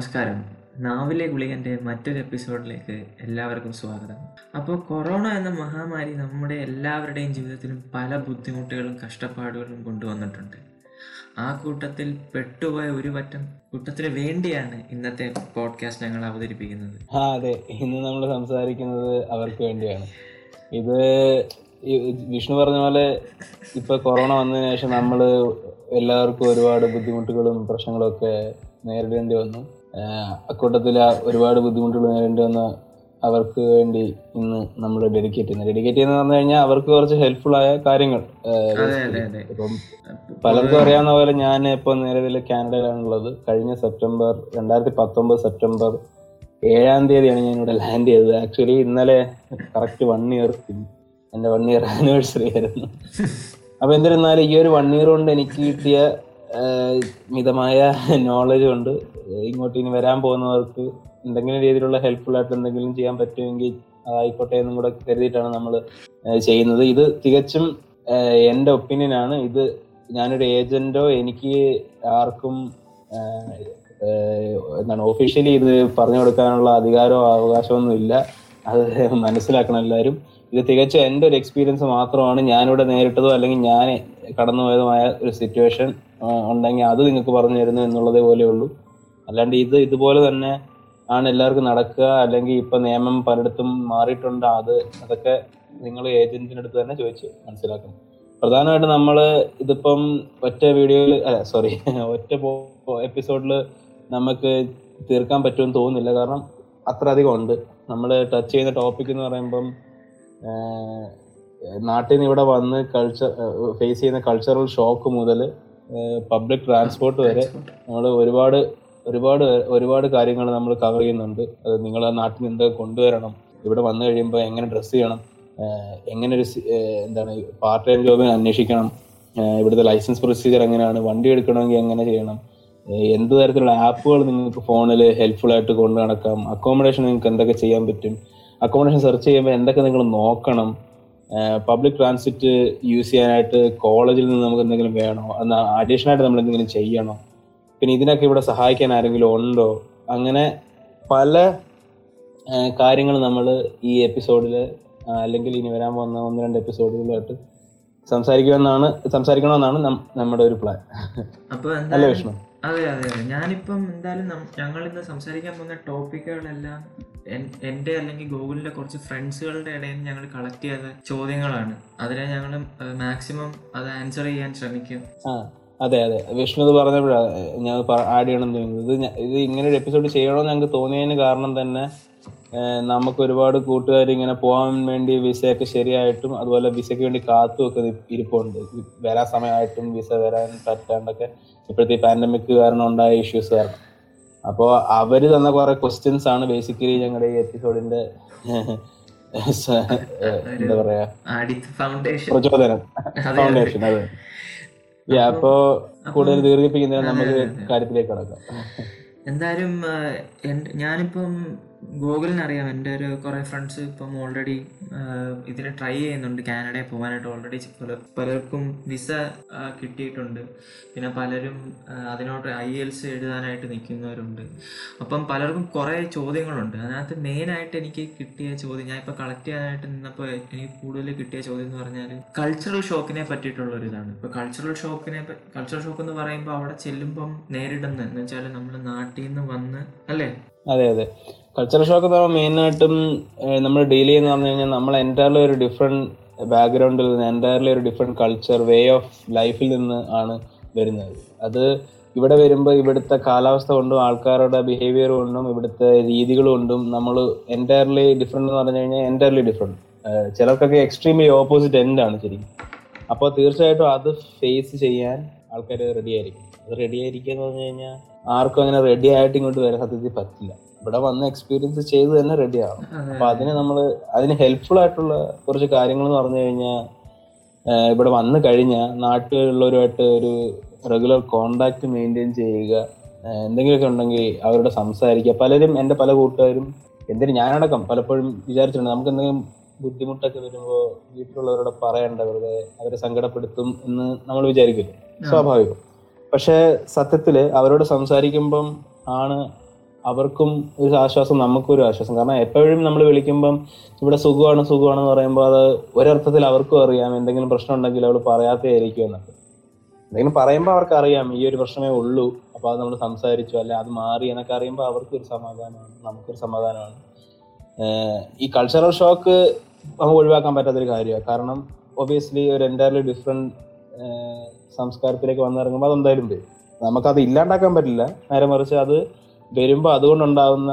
നമസ്കാരം. നാവിലെ ഗുളികന്റെ മറ്റൊരു എപ്പിസോഡിലേക്ക് എല്ലാവർക്കും സ്വാഗതം. അപ്പോൾ കൊറോണ എന്ന മഹാമാരി നമ്മുടെ എല്ലാവരുടെയും ജീവിതത്തിലും പല ബുദ്ധിമുട്ടുകളും കഷ്ടപ്പാടുകളും കൊണ്ടുവന്നിട്ടുണ്ട്. ആ കൂട്ടത്തിൽ പെട്ടുപോയ ഒരു പറ്റം കൂട്ടത്തിന് വേണ്ടിയാണ് ഇന്നത്തെ പോഡ്കാസ്റ്റ് ഞങ്ങൾ അവതരിപ്പിക്കുന്നത്. ആ അതെ. ഇന്ന് നമ്മൾ സംസാരിക്കുന്നത് അവർക്ക് വേണ്ടിയാണ്. ഇത് വിഷ്ണു പറഞ്ഞ പോലെ ഇപ്പൊ കൊറോണ വന്നതിന് ശേഷം നമ്മൾ എല്ലാവർക്കും ഒരുപാട് ബുദ്ധിമുട്ടുകളും പ്രശ്നങ്ങളും ഒക്കെ നേരിടേണ്ടി വന്നു. അക്കൂട്ടത്തിൽ ഒരുപാട് ബുദ്ധിമുട്ടുകൾ നേരിടേണ്ടി വന്ന അവർക്ക് വേണ്ടി ഇന്ന് നമ്മൾ ഡെഡിക്കേറ്റ് ചെയ്യുന്നത്. ഡെഡിക്കേറ്റ് ചെയ്യുന്ന പറഞ്ഞു കഴിഞ്ഞാൽ അവർക്ക് കുറച്ച് ഹെൽപ്ഫുൾ ആയ കാര്യങ്ങൾ. ഇപ്പം പലർക്കും അറിയാവുന്ന പോലെ ഞാൻ ഇപ്പോൾ നിലവിൽ കാനഡയിലാണുള്ളത്. കഴിഞ്ഞ സെപ്റ്റംബർ രണ്ടായിരത്തി പത്തൊമ്പത് സെപ്റ്റംബർ ഏഴാം തീയതിയാണ് ഞാൻ ഇവിടെ ലാൻഡ് ചെയ്തത്. ആക്ച്വലി ഇന്നലെ കറക്റ്റ് വൺ ഇയർ എന്റെ വൺ ഇയർ ആനിവേഴ്സറി ആയിരുന്നു. അപ്പൊ എന്നിരുന്നാലും ഈ ഒരു വൺ ഇയർ കൊണ്ട് എനിക്ക് കിട്ടിയ മിതമായ നോളജ് കൊണ്ട് ഇങ്ങോട്ട് ഇനി വരാൻ പോകുന്നവർക്ക് എന്തെങ്കിലും രീതിയിലുള്ള ഹെൽപ്ഫുൾ ആയിട്ട് എന്തെങ്കിലും ചെയ്യാൻ പറ്റുമെങ്കിൽ ആയിക്കോട്ടെ എന്നും കൂടെ കരുതിയിട്ടാണ് നമ്മൾ ചെയ്യുന്നത്. ഇത് തികച്ചും എന്റെ ഒപ്പീനിയൻ ആണ്. ഇത് ഞാനൊരു ഏജന്റോ എനിക്ക് ആർക്കും എന്താണ് ഒഫീഷ്യലി ഇത് പറഞ്ഞു കൊടുക്കാനുള്ള അധികാരമോ അവകാശമൊന്നും ഇല്ല. അത് മനസ്സിലാക്കണം എല്ലാവരും. ഇത് തികച്ചും എന്റെ ഒരു എക്സ്പീരിയൻസ് മാത്രമാണ്. ഞാനിവിടെ നേരിട്ടതോ അല്ലെങ്കിൽ ഞാൻ കടന്നുപോയതുമായ ഒരു സിറ്റുവേഷൻ ഉണ്ടെങ്കിൽ അത് നിങ്ങൾക്ക് പറഞ്ഞു തരുന്നു എന്നുള്ളതേ പോലെ ഉള്ളൂ. അല്ലാണ്ട് ഇത് ഇതുപോലെ തന്നെ ആണ് എല്ലാവർക്കും നടക്കുക അല്ലെങ്കിൽ ഇപ്പൊ നിയമം പലയിടത്തും മാറിയിട്ടുണ്ട് അത് അതൊക്കെ നിങ്ങൾ ഏജന്റിന്റെ അടുത്ത് തന്നെ ചോദിച്ച് മനസ്സിലാക്കണം. പ്രധാനമായിട്ട് നമ്മൾ ഇതിപ്പം ഒറ്റ വീഡിയോയിൽ അല്ല സോറി ഒറ്റ എപ്പിസോഡിൽ നമുക്ക് തീർക്കാൻ പറ്റുമെന്ന് തോന്നുന്നില്ല. കാരണം അത്ര അധികം ഉണ്ട്. നമ്മൾ ടച്ച് ചെയ്യുന്ന ടോപ്പിക് എന്ന് പറയുമ്പം നാട്ടിൽ നിന്ന് ഇവിടെ വന്ന് കൾച്ചർ ഫേസ് ചെയ്യുന്ന കൾച്ചറൽ ഷോക്ക് മുതൽ പബ്ലിക് ട്രാൻസ്പോർട്ട് വരെ നമ്മൾ ഒരുപാട് ഒരുപാട് ഒരുപാട് കാര്യങ്ങൾ നമ്മൾ കവർ ചെയ്യുന്നുണ്ട്. അത് നിങ്ങൾ ആ നാട്ടിൽ നിന്ന് എന്തൊക്കെ കൊണ്ടുവരണം? ഇവിടെ വന്നു കഴിയുമ്പോൾ എങ്ങനെ ഡ്രസ്സ് ചെയ്യണം? എങ്ങനെ ഒരു എന്താണ് പാർട്ട് ടൈം ജോബിന് അന്വേഷിക്കണം? ഇവിടുത്തെ ലൈസൻസ് പ്രൊസീജിയർ എങ്ങനെയാണ്? വണ്ടി എടുക്കണമെങ്കിൽ എങ്ങനെ ചെയ്യണം? എന്ത് തരത്തിലുള്ള ആപ്പുകൾ നിങ്ങൾക്ക് ഫോണിൽ ഹെൽപ്ഫുൾ ആയിട്ട് കൊണ്ടു നടക്കാം? അക്കോമഡേഷൻ നിങ്ങൾക്ക് എന്തൊക്കെ ചെയ്യാൻ പറ്റും? അക്കോമഡേഷൻ സെർച്ച് ചെയ്യുമ്പോൾ എന്തൊക്കെ നിങ്ങൾ നോക്കണം? പബ്ലിക് ട്രാൻസിറ്റ് യൂസ് ചെയ്യാനായിട്ട് കോളേജിൽ നിന്ന് നമുക്ക് എന്തെങ്കിലും വേണോ? എന്നാൽ അഡീഷണൽ ആയിട്ട് നമ്മൾ എന്തെങ്കിലും ചെയ്യണോ? പിന്നെ ഇതിനൊക്കെ ഇവിടെ സഹായിക്കാൻ ആരെങ്കിലും ഉണ്ടോ? അങ്ങനെ പല കാര്യങ്ങൾ നമ്മൾ ഈ എപ്പിസോഡിൽ അല്ലെങ്കിൽ ഇനി വരാൻ പോകുന്ന ഒന്ന് രണ്ട് എപ്പിസോഡുകളായിട്ട് സംസാരിക്കുമെന്നാണ് സംസാരിക്കണമെന്നാണ് നമ്മുടെ ഒരു പ്ലാൻ അല്ലേ വിഷ്ണു? അതെ അതെ അതെ. ഞാനിപ്പം എന്തായാലും ഞങ്ങൾ ഇന്ന് സംസാരിക്കാൻ പോകുന്ന ടോപ്പിക്കുകളെല്ലാം എൻ- എന്റെ അല്ലെങ്കിൽ ഗൂഗിളിലെ കുറച്ച് ഫ്രണ്ട്സുകളുടെ ഇടയിൽ ഞങ്ങൾ കളക്ട് ചെയ്ത ചോദ്യങ്ങളാണ്. അതിനെ ഞങ്ങൾ മാക്സിമം അത് ആൻസർ ചെയ്യാൻ ശ്രമിക്കും. അതെ അതെ. വിഷ്ണു ഇത് പറഞ്ഞപ്പോഴാണ് ഞാൻ ആഡ് ചെയ്യണം തോന്നുന്നത് ഇത് ഇത് ഇങ്ങനെ ഒരു എപ്പിസോഡ് ചെയ്യണമെന്ന് ഞങ്ങൾക്ക് തോന്നിയതിന് കാരണം തന്നെ നമുക്ക് ഒരുപാട് കൂട്ടുകാർ ഇങ്ങനെ പോകാൻ വേണ്ടി വിസയൊക്കെ ശരിയായിട്ടും അതുപോലെ വിസയ്ക്ക് വേണ്ടി കാത്തു ഒക്കെ ഇരിപ്പുണ്ട്. വരാൻ സമയമായിട്ടും വിസ വരാൻ പറ്റാണ്ടൊക്കെ ഇപ്പോഴത്തെ ഈ പാൻഡമിക് കാരണം ഉണ്ടായ ഇഷ്യൂസ് കാരണം. അപ്പോൾ അവർ തന്ന കുറെ ക്വസ്റ്റ്യൻസ് ആണ് ബേസിക്കലി ഞങ്ങളുടെ ഈ എപ്പിസോഡിന്റെ എന്താ പറയാ? പ്രചോദനം. ഫൗണ്ടേഷൻ അതെ. അപ്പോ കൂടുതൽ ദീർഘിപ്പിക്കുന്ന നമുക്ക് കാര്യത്തിലേക്ക് കടക്കാം. എന്തായാലും ഞാനിപ്പം ഗൂഗിളിന് അറിയാം എന്റെ ഒരു കുറേ ഫ്രണ്ട്സ് ഇപ്പം ഓൾറെഡി ഇതിന് ട്രൈ ചെയ്യുന്നുണ്ട്. കാനഡയിൽ പോകാനായിട്ട് ഓൾറെഡി പലർക്കും വിസ കിട്ടിയിട്ടുണ്ട്. പിന്നെ പലരും അതിനോട് ഐ എൽസ് എഴുതാനായിട്ട് നിൽക്കുന്നവരുണ്ട്. അപ്പം പലർക്കും കുറേ ചോദ്യങ്ങളുണ്ട്. അതിനകത്ത് മെയിനായിട്ട് എനിക്ക് കിട്ടിയ ചോദ്യം ഞാൻ ഇപ്പോൾ കളക്ട് ചെയ്യാനായിട്ട് നിന്നപ്പോൾ എനിക്ക് കൂടുതൽ കിട്ടിയ ചോദ്യം എന്ന് പറഞ്ഞാൽ കൾച്ചറൽ ഷോക്കിനെ പറ്റിയിട്ടുള്ള ഒരു ഇതാണ് ഇപ്പോൾ കൾച്ചറൽ ഷോക്കിനെ കൾച്ചറൽ ഷോക്ക് എന്ന് പറയുമ്പോൾ അവിടെ ചെല്ലുമ്പം നേരിടുന്ന എന്ന് വെച്ചാൽ നമ്മൾ നാട്ടിൽ നിന്ന് വന്ന് അല്ലേ? അതെ അതെ. കൾച്ചറൽ ഷോക്ക് എന്ന് പറയുമ്പോൾ മെയിനായിട്ടും നമ്മൾ ഡീൽ ചെയ്യുന്ന പറഞ്ഞു കഴിഞ്ഞാൽ നമ്മൾ എന്റയർലി ഒരു ഡിഫറെന്റ് ബാക്ക്ഗ്രൗണ്ടിൽ നിന്ന് എന്റയർലി ഒരു ഡിഫറെന്റ് കൾച്ചർ വേ ഓഫ് ലൈഫിൽ നിന്ന് ആണ് വരുന്നത്. അത് ഇവിടെ വരുമ്പോൾ ഇവിടുത്തെ കാലാവസ്ഥ കൊണ്ടും ആൾക്കാരുടെ ബിഹേവിയർ കൊണ്ടും ഇവിടുത്തെ രീതികൾ കൊണ്ടും നമ്മൾ എന്റയർലി ഡിഫറെന്റ് എന്ന് പറഞ്ഞു കഴിഞ്ഞാൽ എന്റയർലി ഡിഫറെന്റ് ചിലർക്കൊക്കെ എക്സ്ട്രീംലി ഓപ്പോസിറ്റ് എൻഡാണ് ശരിക്കും. അപ്പോൾ തീർച്ചയായിട്ടും അത് ഫേസ് ചെയ്യാൻ ആൾക്കാർ റെഡി ആയിരിക്കും. അത് റെഡി ആയിരിക്കുക എന്ന് പറഞ്ഞു കഴിഞ്ഞാൽ ആർക്കും അങ്ങനെ റെഡി ആയിട്ട് ഇങ്ങോട്ട് വരാൻ സത്യത്തിൽ പറ്റില്ല. ഇവിടെ വന്ന് എക്സ്പീരിയൻസ് ചെയ്ത് തന്നെ റെഡി ആവും അപ്പൊ അതിന് നമ്മൾ അതിന് ഹെൽപ്ഫുൾ ആയിട്ടുള്ള കുറച്ച് കാര്യങ്ങൾ എന്ന് പറഞ്ഞു കഴിഞ്ഞാൽ ഇവിടെ വന്നു കഴിഞ്ഞാൽ നാട്ടിലുള്ളവരുമായിട്ട് ഒരു റെഗുലർ കോണ്ടാക്ട് മെയിന്റെയിൻ ചെയ്യുക എന്തെങ്കിലുമൊക്കെ ഉണ്ടെങ്കിൽ അവരോട് സംസാരിക്കുക. പലരും എന്റെ പല കൂട്ടുകാരും എന്തിനും ഞാനടക്കം പലപ്പോഴും വിചാരിച്ചിട്ടുണ്ട് നമുക്ക് എന്തെങ്കിലും ബുദ്ധിമുട്ടൊക്കെ വരുമ്പോൾ വീട്ടിലുള്ളവരോട് പറയണ്ട വെറുതെ അവരെ സങ്കടപ്പെടുത്തും എന്ന് നമ്മൾ വിചാരിക്കില്ല സ്വാഭാവികം. പക്ഷേ സത്യത്തിൽ അവരോട് സംസാരിക്കുമ്പം ആണ് അവർക്കും ഒരു ആശ്വാസം നമുക്കും ഒരു ആശ്വാസം. കാരണം എപ്പോഴും നമ്മൾ വിളിക്കുമ്പം ഇവിടെ സുഖമാണ് സുഖമാണെന്ന് പറയുമ്പോൾ അത് ഒരർത്ഥത്തിൽ അവർക്കും അറിയാം. എന്തെങ്കിലും പ്രശ്നം ഉണ്ടെങ്കിൽ അവൾ പറയാത്തതായിരിക്കും എന്നൊക്കെ. എന്തെങ്കിലും പറയുമ്പോൾ അവർക്ക് അറിയാം ഈ ഒരു പ്രശ്നമേ ഉള്ളൂ. അപ്പോൾ അത് നമ്മൾ സംസാരിച്ചു അല്ലെ അത് മാറി എന്നൊക്കെ അറിയുമ്പോൾ അവർക്കൊരു സമാധാനമാണ് നമുക്കൊരു സമാധാനമാണ്. ഈ കൾച്ചറൽ ഷോക്ക് നമുക്ക് ഒഴിവാക്കാൻ പറ്റാത്തൊരു കാര്യമാണ്. കാരണം ഒബിയസ്ലി ഒരു എന്റയർലി ഡിഫറെന്റ് സംസ്കാരത്തിലേക്ക് വന്നിറങ്ങുമ്പോൾ അതെന്തായാലും വരും. നമുക്കത് ഇല്ലാണ്ടാക്കാൻ പറ്റില്ല. നേരെ മറിച്ച് അത് വരുമ്പോൾ അതുകൊണ്ടുണ്ടാവുന്ന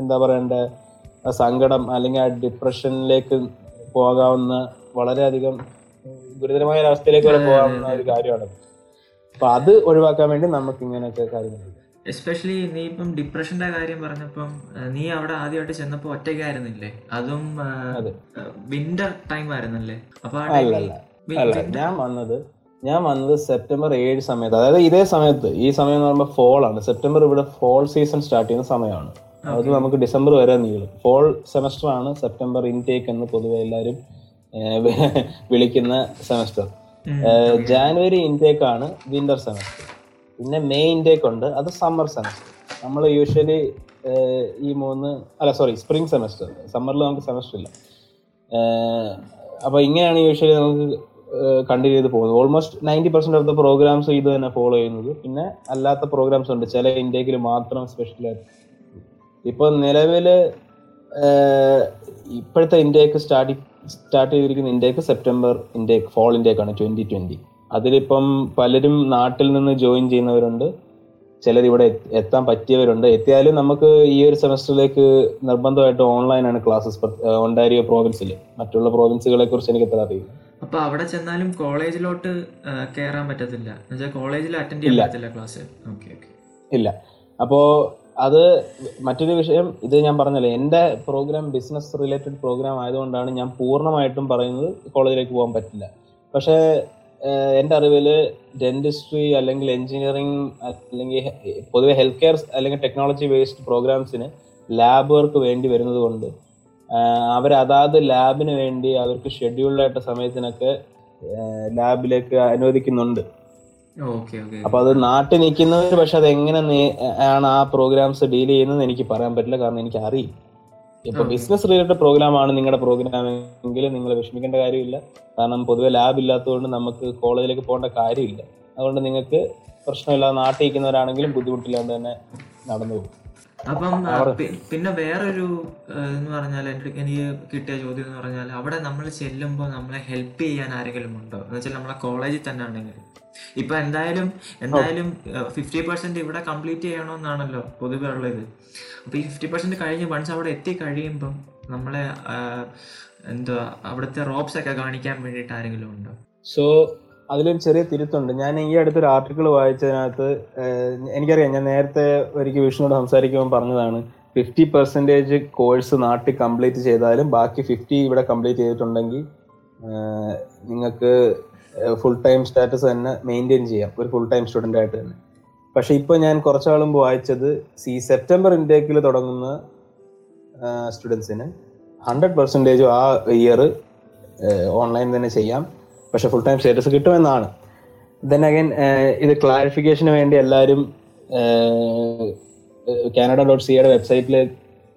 എന്താ പറയണ്ട സങ്കടം അല്ലെങ്കിൽ ആ ഡിപ്രഷനിലേക്ക് പോകാവുന്ന വളരെയധികം ഗുരുതരമായ ഒരു അവസ്ഥയിലേക്ക് വരെ പോകാവുന്ന ഒരു കാര്യമാണ്. അപ്പൊ അത് ഒഴിവാക്കാൻ വേണ്ടി നമുക്ക് ഇങ്ങനെയൊക്കെ കാര്യങ്ങൾ എസ്പെഷ്യലി നീ ഇപ്പം ഡിപ്രഷന്റെ കാര്യം പറഞ്ഞപ്പം നീ അവിടെ ആദ്യമായിട്ട് ചെന്നപ്പോ ഒറ്റയ്ക്കായിരുന്നില്ലേ? അതും വിന്റർ ടൈം ആയിരുന്നല്ലേ? അപ്പൊ ഞാൻ വന്നത് ഞാൻ വന്നത് സെപ്റ്റംബർ ഏഴ് സമയത്ത്. അതായത് ഇതേ സമയത്ത് ഈ സമയം എന്ന് പറയുമ്പോൾ ഫോൾ ആണ്. സെപ്റ്റംബർ ഇവിടെ ഫോൾ സീസൺ സ്റ്റാർട്ട് ചെയ്യുന്ന സമയമാണ്. അത് നമുക്ക് ഡിസംബർ വരെ നീളും. ഫോൾ സെമസ്റ്റർ ആണ് സെപ്റ്റംബർ ഇൻടേക്ക് എന്ന് പൊതുവെ എല്ലാവരും വിളിക്കുന്ന സെമസ്റ്റർ. ജാനുവരി ഇൻടേക്ക് ആണ് വിന്റർ സെമസ്റ്റർ പിന്നെ മെയ് ഇൻടേക്ക് ഉണ്ട്. അത് സമ്മർ സെമസ്റ്റർ നമ്മൾ യൂഷ്വലി ഈ മൂന്ന് അല്ല സോറി സ്പ്രിംഗ് സെമസ്റ്റർ സമ്മറിൽ നമുക്ക് സെമസ്റ്റർ ഇല്ല. അപ്പോൾ അപ്പൊ ഇങ്ങനെയാണ് യൂഷ്വലി നമുക്ക് കണ്ടിന്യൂ ചെയ്ത് പോകുന്നത്. Almost ninety percent of the programs ഇത് തന്നെ ഫോളോ ചെയ്യുന്നത്. പിന്നെ അല്ലാത്ത പ്രോഗ്രാംസ് ഉണ്ട്. ചില ഇന്ത്യയിൽ മാത്രം സ്പെഷ്യലായിട്ട് ഇപ്പൊ നിലവിൽ ഇപ്പോഴത്തെ ഇന്ത്യയ്ക്ക് സ്റ്റാർട്ട് സ്റ്റാർട്ട് ചെയ്തിരിക്കുന്ന ഇന്ത്യയ്ക്ക് സെപ്റ്റംബർ ഇന്ത്യ ഫോൾ ഇന്ത്യക്കാണ് ട്വന്റി ട്വന്റി അതിലിപ്പം പലരും നാട്ടിൽ നിന്ന് ജോയിൻ ചെയ്യുന്നവരുണ്ട്. ചിലർ ഇവിടെ എത്താൻ പറ്റിയവരുണ്ട്. എത്തിയാലും നമുക്ക് ഈ ഒരു സെമസ്റ്ററിലേക്ക് നിർബന്ധമായിട്ട് ഓൺലൈനാണ് ക്ലാസ്സസ് ഒണ്ടാരിയോ പ്രോവിൻസിൽ മറ്റുള്ള പ്രോവിൻസുകളെ കുറിച്ച് എനിക്ക് എത്ര അറിയില്ല. അപ്പൊ അവിടെ ചെന്നാലും കോളേജിലോട്ട് കയറാൻ പറ്റത്തില്ല. എന്നുവെച്ചാൽ കോളേജിൽ അറ്റൻഡ് ചെയ്യാൻ. പറ്റത്തില്ല ക്ലാസ് ഓക്കെ ഓക്കെ. ഇല്ല. അപ്പോ അത് മറ്റൊരു വിഷയം ഇത് ഞാൻ പറഞ്ഞല്ലേ എന്റെ പ്രോഗ്രാം ബിസിനസ് റിലേറ്റഡ് പ്രോഗ്രാം ആയതുകൊണ്ടാണ് ഞാൻ പൂർണമായിട്ടും പറയുന്നത് കോളേജിലേക്ക് പോകാൻ പറ്റില്ല. പക്ഷേ എന്റെ അറിവിൽ ഡെന്റിസ്ട്രി അല്ലെങ്കിൽ എഞ്ചിനീയറിംഗ് അല്ലെങ്കിൽ പൊതുവെ ഹെൽത്ത് കെയർ അല്ലെങ്കിൽ ടെക്നോളജി ബേസ്ഡ് പ്രോഗ്രാംസിന് ലാബ് വർക്ക് വേണ്ടി വരുന്നത് കൊണ്ട് അവർ അതാത് ലാബിന് വേണ്ടി അവർക്ക് ഷെഡ്യൂൾഡ് ആയിട്ട സമയത്തിനൊക്കെ ലാബിലേക്ക് അനുവദിക്കുന്നുണ്ട്. അപ്പൊ അത് നാട്ടിൽ നിൽക്കുന്നവർ പക്ഷെ അത് എങ്ങനെ ആണ് ആ പ്രോഗ്രാംസ് ഡീൽ ചെയ്യുന്നത് എനിക്ക് പറയാൻ പറ്റില്ല. കാരണം എനിക്ക് അറിയില്ല. ഇപ്പൊ ബിസിനസ് റിലേറ്റഡ് പ്രോഗ്രാം ആണ് നിങ്ങളുടെ പ്രോഗ്രാം എങ്കിൽ നിങ്ങൾ വിഷമിക്കേണ്ട കാര്യമില്ല. കാരണം പൊതുവെ ലാബ് ഇല്ലാത്തതുകൊണ്ട് നമുക്ക് കോളേജിലേക്ക് പോകേണ്ട കാര്യമില്ല. അതുകൊണ്ട് നിങ്ങൾക്ക് പ്രശ്നമില്ല നാട്ടിൽ നിൽക്കുന്നവരാണെങ്കിലും ബുദ്ധിമുട്ടില്ലാണ്ട് തന്നെ നടന്നു പോകും. അപ്പം പിന്നെ വേറൊരു എന്ന് പറഞ്ഞാൽ എനിക്ക് കിട്ടിയ ചോദ്യം എന്ന് പറഞ്ഞാൽ അവിടെ നമ്മൾ ചെല്ലുമ്പോൾ നമ്മളെ ഹെൽപ്പ് ചെയ്യാൻ ആരെങ്കിലും ഉണ്ടോ? എന്ന് വെച്ചാൽ നമ്മളെ കോളേജിൽ തന്നെ ആണെങ്കിൽ ഇപ്പൊ എന്തായാലും എന്തായാലും ഫിഫ്റ്റി പെർസെന്റ് ഇവിടെ കംപ്ലീറ്റ് ചെയ്യണമെന്നാണല്ലോ പൊതുവെ ഉള്ളത്. അപ്പൊ ഈ ഫിഫ്റ്റി പെർസെന്റ് കഴിഞ്ഞ് വൺസ് അവിടെ എത്തി കഴിയുമ്പം നമ്മളെ എന്തുവാ അവിടുത്തെ റോപ്സ് ഒക്കെ കാണിക്കാൻ വേണ്ടിയിട്ട് ആരെങ്കിലും ഉണ്ടോ? സോ അതിലൊരു ചെറിയ തിരുത്തുണ്ട്. ഞാൻ ഈ അടുത്തൊരു ആർട്ടിക്കിൾ വായിച്ചതിനകത്ത് എനിക്കറിയാം ഞാൻ നേരത്തെ ഒരിക്കൽ വിഷ്ണുവോട് സംസാരിക്കുമ്പോൾ പറഞ്ഞതാണ് ഫിഫ്റ്റി പെർസെന്റേജ് കോഴ്സ് നാട്ടിൽ കംപ്ലീറ്റ് ചെയ്താലും ബാക്കി ഫിഫ്റ്റി ഇവിടെ കംപ്ലീറ്റ് ചെയ്തിട്ടുണ്ടെങ്കിൽ നിങ്ങൾക്ക് ഫുൾ ടൈം സ്റ്റാറ്റസ് തന്നെ മെയിന്റെയിൻ ചെയ്യാം. ഒരു ഫുൾ ടൈം സ്റ്റുഡന്റ് ആയിട്ട് തന്നെ. പക്ഷെ ഇപ്പോൾ ഞാൻ കുറച്ചാളും വായിച്ചത് സി സെപ്റ്റംബർ ഇൻടേക്കിൽ തുടങ്ങുന്ന സ്റ്റുഡൻസിന് ഹൺഡ്രഡ് പെർസെന്റേജും ആ ഇയർ ഓൺലൈൻ തന്നെ ചെയ്യാം. പക്ഷെ ഫുൾ ടൈം സ്റ്റേറ്റസ് കിട്ടുമെന്നാണ്. ദെൻ അഗൈൻ ഇത് ക്ലാരിഫിക്കേഷന് വേണ്ടി എല്ലാവരും കാനഡ ഡോട്ട് സിയുടെ വെബ്സൈറ്റിൽ